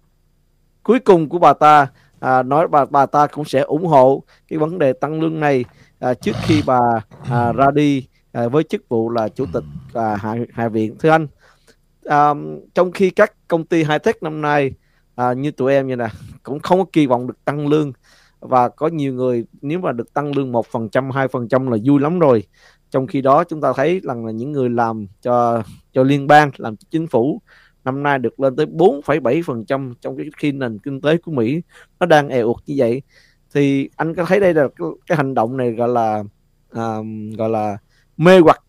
cuối cùng của bà ta uh, nói bà bà ta cũng sẽ ủng hộ cái vấn đề tăng lương này uh, trước khi bà uh, ra đi uh, với chức vụ là chủ tịch uh, hạ, hạ viện. Thưa anh um, trong khi các công ty high tech năm nay uh, như tụi em như nè cũng không có kỳ vọng được tăng lương và có nhiều người nếu mà được tăng lương một phần trăm hai phần trăm là vui lắm rồi. Trong khi đó chúng ta thấy rằng là những người làm cho cho liên bang làm cho chính phủ năm nay được lên tới 4,7% trong cái khi nền kinh tế của Mỹ nó đang eo uột như vậy. Thì anh có thấy đây là cái, cái hành động này gọi là um, gọi là mê hoặc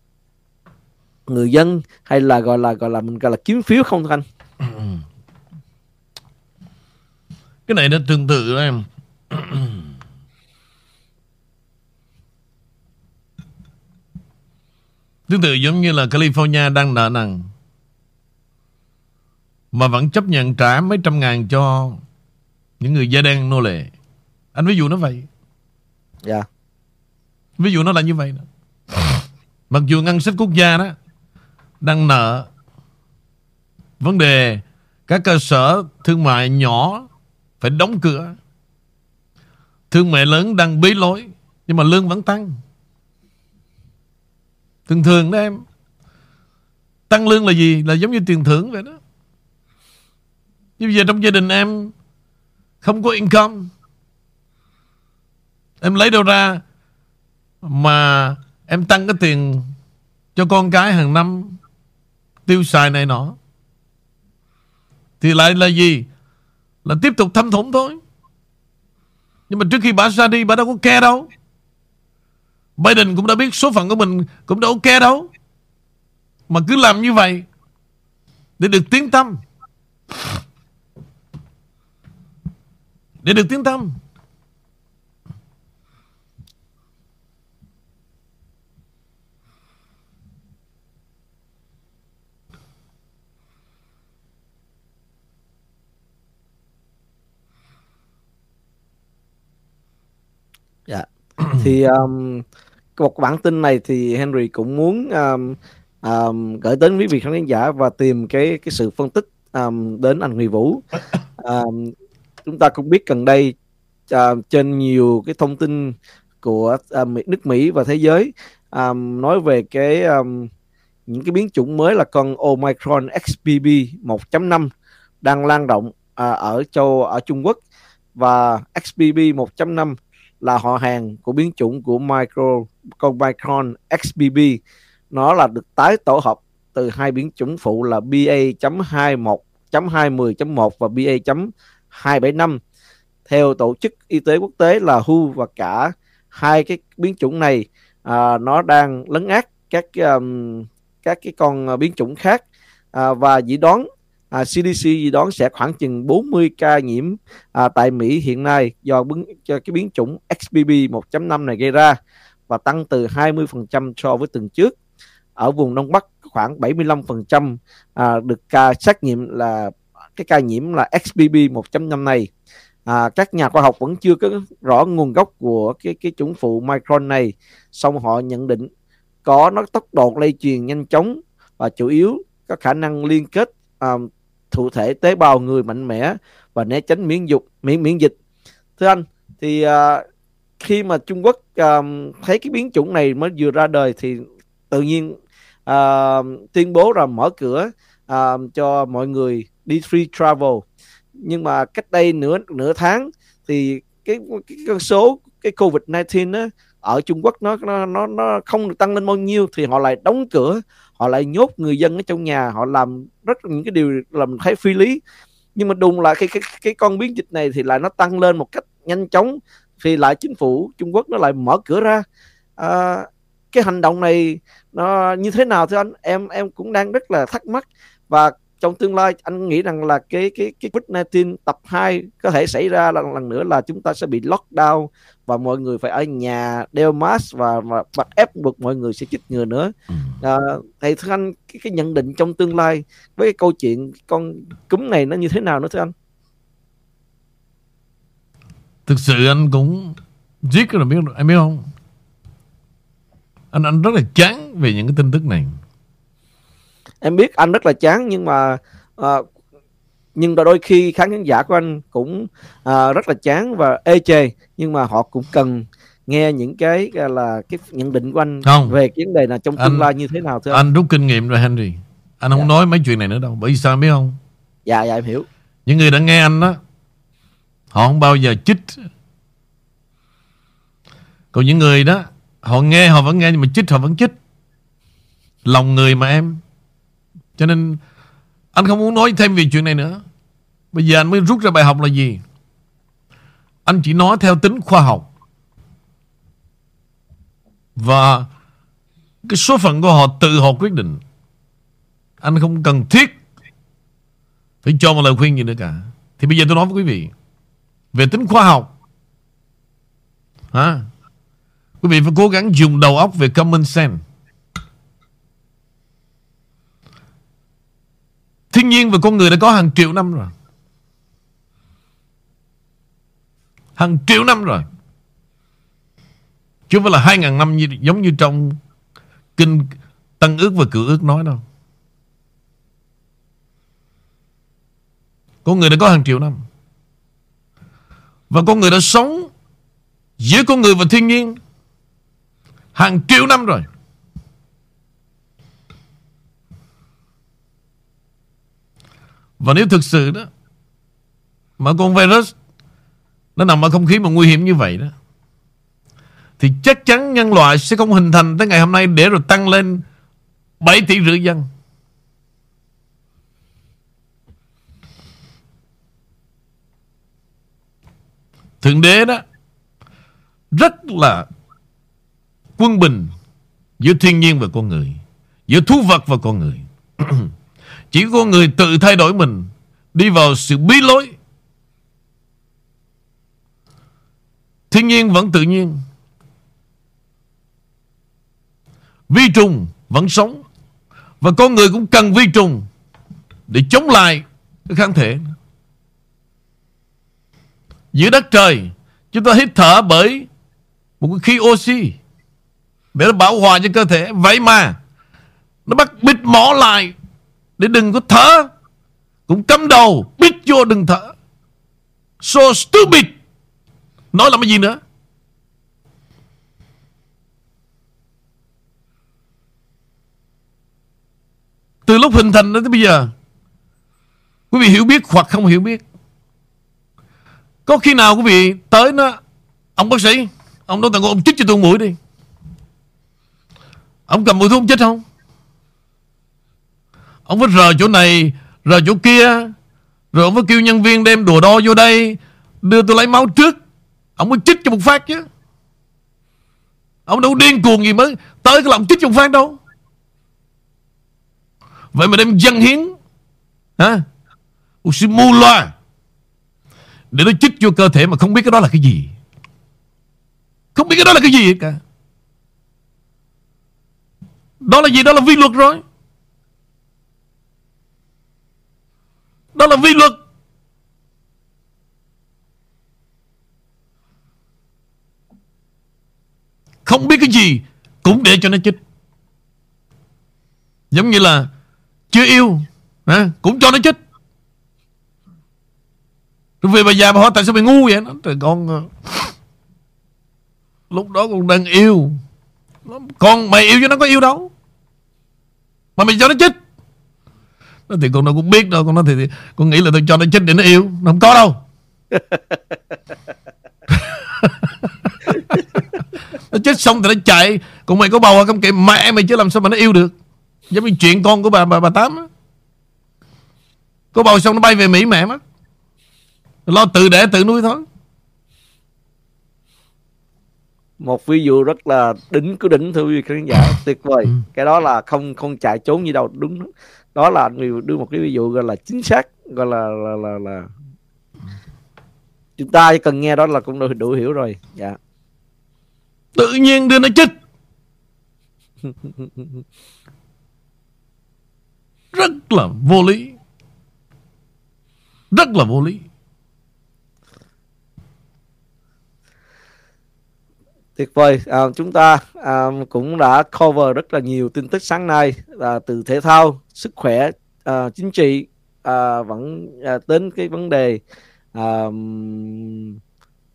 người dân hay là gọi là gọi là mình gọi là kiếm phiếu không anh? Ừ. Cái này nó tương tự đó em. (clears throat) Tương tự giống như là California đang nợ nần Mà vẫn chấp nhận trả mấy trăm ngàn cho Những người da đen nô lệ Anh ví dụ nó vậy Dạ yeah. Ví dụ nó là như vậy đó. Mặc dù ngân sách quốc gia đó Đang nợ Vấn đề Các cơ sở thương mại nhỏ Phải đóng cửa Thương mại lớn đang bí lối, Nhưng mà lương vẫn tăng. Thường thường đó em, Tăng lương là gì? Là giống như tiền thưởng vậy đó. Như bây giờ trong gia đình em Không có income. Em lấy đâu ra Mà em tăng cái tiền Cho con cái hàng năm Tiêu xài này nọ? Thì lại là gì? Là tiếp tục thâm thủng thôi. Nhưng mà trước khi bà ra đi Bà đâu có care đâu Biden cũng đã biết số phận của mình cũng đã ok đâu. Mà cứ làm như vậy để được tiếng tâm. Để được tiếng tâm. Dạ thì um, một bản tin này thì Henry cũng muốn um, um, gửi đến quý vị khán giả và tìm cái cái sự phân tích um, đến anh Huy Vũ. Um, chúng ta cũng biết gần đây uh, trên nhiều cái thông tin của uh, nước Mỹ và thế giới um, nói về cái um, những cái biến chủng mới là con Omicron XBB 1.5 đang lan rộng uh, ở châu ở Trung Quốc và XBB 1.5 là họ hàng của biến chủng của micro con micron XBB nó là được tái tổ hợp từ hai biến chủng phụ là BA.21.20.1 và BA.275 theo tổ chức y tế quốc tế là WHO và cả hai cái biến chủng này à, nó đang lấn át các um, các cái con biến chủng khác à, và dự đoán à, CDC dự đoán sẽ khoảng chừng 40 ca nhiễm à, tại Mỹ hiện nay do biến, cho cái biến chủng XBB 1.5 này gây ra và tăng từ 20% so với tuần trước. Ở vùng Đông Bắc khoảng 75% à, được ca xét nghiệm là cái ca nhiễm là XBB 1.5 này. À, các nhà khoa học vẫn chưa có rõ nguồn gốc của cái cái chủng phụ Micron này, song họ nhận định có nó tốc độ lây truyền nhanh chóng và chủ yếu có khả năng liên kết um, thụ thể tế bào người mạnh mẽ và né tránh miễn dục miễn miễn dịch. Thưa anh thì uh, khi mà Trung Quốc uh, thấy cái biến chủng này mới vừa ra đời thì tự nhiên uh, tuyên bố là mở cửa uh, cho mọi người đi free travel. Nhưng mà cách đây nửa nửa tháng thì cái cái con số cái covid 19 á ở Trung Quốc nó nó nó nó không được tăng lên bao nhiêu thì họ lại đóng cửa họ lại nhốt người dân ở trong nhà họ làm rất những cái điều làm thấy phi lý. Nhưng mà đùng lại cái cái cái con biến dịch này thì lại nó tăng lên một cách nhanh chóng thì lại chính phủ Trung Quốc nó lại mở cửa ra. À, cái hành động này nó như thế nào thưa anh? Em em cũng đang rất là thắc mắc và trong tương lai anh nghĩ rằng là cái cái cái COVID-19 tập 2 có thể xảy ra lần lần nữa là chúng ta sẽ bị lockdown và mọi người phải ở nhà đeo mask và, và bắt ép buộc mọi người sẽ chích ngừa nữa. Ừ. À, thầy thưa anh cái, cái nhận định trong tương lai với cái câu chuyện con cúm này nó như thế nào nữa thưa anh? Thực sự anh cũng giết rồi biết em biết không? Anh anh rất là chán về những cái tin tức này em biết anh rất là chán nhưng mà uh, nhưng đôi khi khán khán giả của anh cũng uh, rất là chán và ê chề nhưng mà họ cũng cần nghe những cái là cái nhận định của anh không. về cái vấn đề là trong tương lai như thế nào thưa anh? Anh rút kinh nghiệm rồi Henry. Anh không dạ. nói mấy chuyện này nữa đâu. Bởi vì sao biết không? Dạ dạ em hiểu. Những người đã nghe anh đó họ không bao giờ chích. Còn những người đó họ nghe họ vẫn nghe nhưng mà chích họ vẫn chích. Lòng người mà em cho nên anh không muốn nói thêm về chuyện này nữa. Bây giờ anh mới rút ra bài học là gì? Anh chỉ nói theo tính khoa học. Và cái số phận của họ tự họ quyết định. Anh không cần thiết phải cho một lời khuyên gì nữa cả. Thì bây giờ tôi nói với quý vị về tính khoa học. Hả? Quý vị phải cố gắng dùng đầu óc về common sense. Thiên nhiên và con người đã có hàng triệu năm rồi. Hàng triệu năm rồi. Chứ không phải là hai ngàn năm như, giống như trong kinh Tăng ước và cựu ước nói đâu. Con người đã có hàng triệu năm. Và con người đã sống giữa con người và thiên nhiên hàng triệu năm rồi. Và nếu thực sự đó, Mà con virus Nó nằm ở không khí mà nguy hiểm như vậy đó, Thì chắc chắn nhân loại sẽ không hình thành tới ngày hôm nay Để rồi tăng lên 7 tỷ rưỡi dân. Thượng đế đó Rất là Quân bình Giữa thiên nhiên và con người, Giữa thú vật và con người. (clears throat) Chỉ có người tự thay đổi mình, Đi vào sự bí lối. Thiên nhiên vẫn tự nhiên. Vi trùng vẫn sống. Và con người cũng cần vi trùng Để chống lại cái kháng thể. Giữa đất trời, Chúng ta hít thở bởi Một cái khí oxy Để nó bảo hòa cho cơ thể. Vậy mà Nó bắt bịt mỏ lại để đừng có thở. Cũng cắm đầu Biết vô đừng thở. So stupid. Nói làm cái gì nữa? Từ lúc hình thành đến bây giờ, Quý vị hiểu biết hoặc không hiểu biết. Có khi nào quý vị tới nó, Ông bác sĩ, Ông nói tặng ông chích cho tôi mũi đi. Ông cầm mũi thuốc chích không? Ông phải rờ chỗ này, Rờ chỗ kia. Rồi ông phải kêu nhân viên đem đùa đo vô đây, Đưa tôi lấy máu trước. Ông mới chích cho một phát chứ. Ông đâu điên cuồng gì mới Tới cái lòng chích cho một phát đâu. Vậy mà đem dân hiến, Hả? Oxy mù loa Để nó chích vô cơ thể mà không biết cái đó là cái gì. Không biết cái đó là cái gì cả. Đó là gì? Đó là vi luật rồi. Đó là vi luật. Không biết cái gì Cũng để cho nó chích Giống như là Chưa yêu à, Cũng cho nó chích Rồi về bà già bà hỏi tại sao mày ngu vậy? Nó, Trời con ờ, Lúc đó con đang yêu. Con mày yêu cho nó có yêu đâu. Mà mày cho nó chích nó thì con đâu cũng biết đâu Con nói thì, thì con nghĩ là tôi cho nó chích để nó yêu Nó không có đâu. (laughs) Nó chết xong thì nó chạy. Còn mày có bầu à, không? Kệ mẹ mày chứ làm sao mà nó yêu được. Giống như chuyện con của bà bà, bà Tám á. Có bầu xong nó bay về Mỹ mẹ mất Lo tự đẻ tự nuôi thôi. Một ví dụ rất là đỉnh của đỉnh thưa quý vị khán giả. Tuyệt vời. Ừ. cái đó là không không chạy trốn gì đâu. Đúng đó là người đưa một cái ví dụ gọi là chính xác gọi là là là, là chúng ta chỉ cần nghe đó là cũng đủ, đủ hiểu rồi. Dạ. Tự nhiên đưa nó chết. (laughs) Rất là vô lý. Rất là vô lý tuyệt vời. À, chúng ta à, cũng đã cover rất là nhiều tin tức sáng nay à, từ thể thao sức khỏe à, chính trị à, vẫn à, đến cái vấn đề à,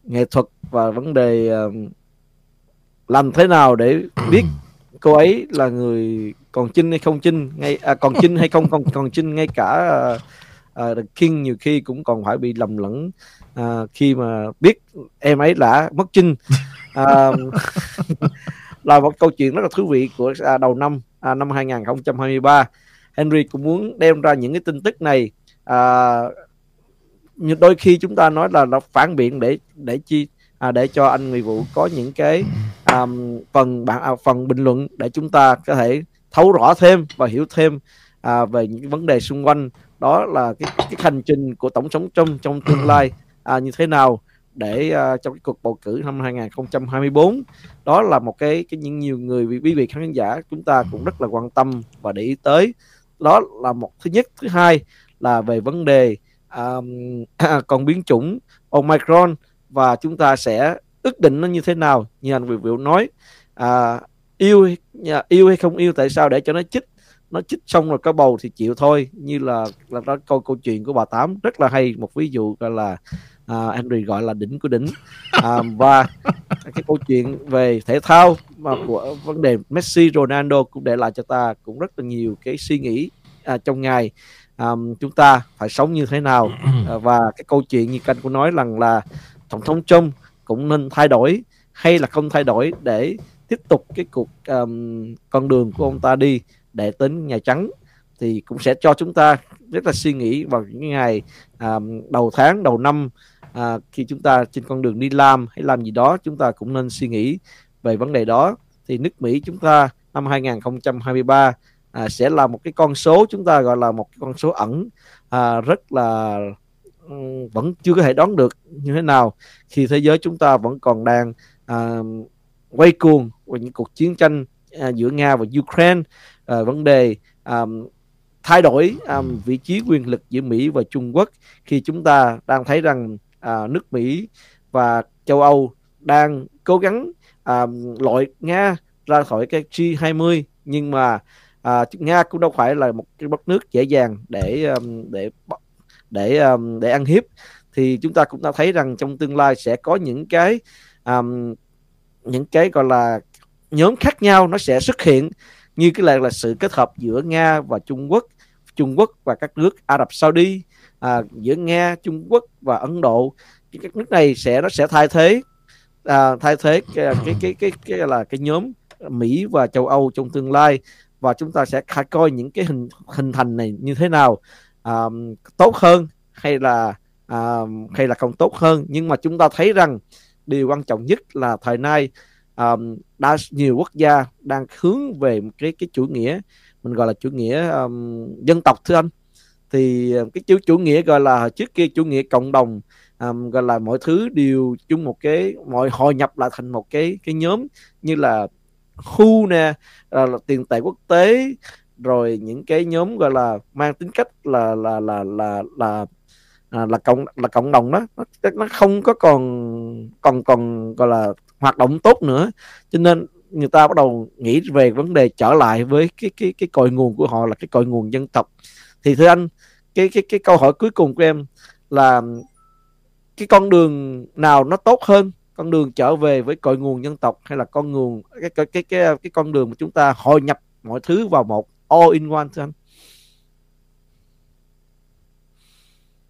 nghệ thuật và vấn đề à, làm thế nào để (coughs) biết cô ấy là người còn chinh hay không chinh ngay à, còn chinh hay không còn còn chinh ngay cả à, à, The King nhiều khi cũng còn phải bị lầm lẫn à, khi mà biết em ấy đã mất chinh (laughs) à, là một câu chuyện rất là thú vị của à, đầu năm à, năm 2023 Henry cũng muốn đem ra những cái tin tức này à, như đôi khi chúng ta nói là nó phản biện để để chi à, để cho anh Nguyễn Vũ có những cái um, phần bản à, phần bình luận để chúng ta có thể thấu rõ thêm và hiểu thêm à, về những vấn đề xung quanh. Đó là cái cái hành trình của tổng thống Trump trong tương lai à, như thế nào để uh, trong cái cuộc bầu cử năm 2024 đó là một cái cái những nhiều người quý vị khán giả chúng ta cũng rất là quan tâm và để ý tới. Đó là một thứ nhất. Thứ hai là về vấn đề um, (clears throat) còn biến chủng Omicron và chúng ta sẽ ước định nó như thế nào như anh Việt Vilu nói. À, yêu à, yêu hay không yêu tại sao để cho nó chích? Nó chích xong rồi có bầu thì chịu thôi. Như là là đó câu câu chuyện của bà tám rất là hay. Một ví dụ gọi là À, uh, Henry gọi là đỉnh của đỉnh. Uh, và cái câu chuyện về thể thao mà của vấn đề Messi Ronaldo cũng để lại cho ta cũng rất là nhiều cái suy nghĩ uh, trong ngày. Um, chúng ta phải sống như thế nào? Uh, và cái câu chuyện như canh cũng nói rằng là tổng thống Trump cũng nên thay đổi hay là không thay đổi để tiếp tục cái cuộc um, con đường của ông ta đi để đến Nhà Trắng thì cũng sẽ cho chúng ta rất là suy nghĩ vào những ngày à, đầu tháng đầu năm à, khi chúng ta trên con đường đi làm hay làm gì đó chúng ta cũng nên suy nghĩ về vấn đề đó. Thì nước Mỹ chúng ta năm 2023 à, sẽ là một cái con số chúng ta gọi là một cái con số ẩn à, rất là ừ, vẫn chưa có thể đoán được như thế nào khi thế giới chúng ta vẫn còn đang à, quay cuồng về những cuộc chiến tranh à, giữa Nga và Ukraine. À, vấn đề à, thay đổi um, vị trí quyền lực giữa Mỹ và Trung Quốc khi chúng ta đang thấy rằng à, nước Mỹ và châu Âu đang cố gắng à, loại Nga ra khỏi cái G20 nhưng mà à, Nga cũng đâu phải là một cái đất nước dễ dàng để um, để để um, để ăn hiếp. Thì chúng ta cũng đã thấy rằng trong tương lai sẽ có những cái um, những cái gọi là nhóm khác nhau nó sẽ xuất hiện như cái là là sự kết hợp giữa Nga và Trung Quốc. Trung Quốc và các nước Ả Rập Saudi à, giữa Nga Trung Quốc và Ấn Độ. Các nước này sẽ nó sẽ thay thế à, thay thế cái, cái cái cái cái là cái nhóm Mỹ và châu Âu trong tương lai. Và chúng ta sẽ coi những cái hình hình thành này như thế nào à, tốt hơn hay là à, hay là không tốt hơn. Nhưng mà chúng ta thấy rằng điều quan trọng nhất là thời nay à, đa nhiều quốc gia đang hướng về cái cái chủ nghĩa mình gọi là chủ nghĩa um, dân tộc thưa anh. Thì cái chủ chủ nghĩa gọi là trước kia chủ nghĩa cộng đồng um, gọi là mọi thứ đều chung một cái mọi hội nhập lại thành một cái cái nhóm như là khu nè ờ, là tiền tệ quốc tế rồi những cái nhóm gọi là mang tính cách là là là là là là, là cộng là cộng đồng đó. Nó, nó không có còn còn còn gọi là hoạt động tốt nữa. Cho nên người ta bắt đầu nghĩ về vấn đề trở lại với cái cái cái cội nguồn của họ là cái cội nguồn dân tộc. Thì thưa anh cái cái cái câu hỏi cuối cùng của em là cái con đường nào nó tốt hơn? Con đường trở về với cội nguồn dân tộc hay là con nguồn cái cái cái cái, cái con đường mà chúng ta hội nhập mọi thứ vào một all in one thưa anh?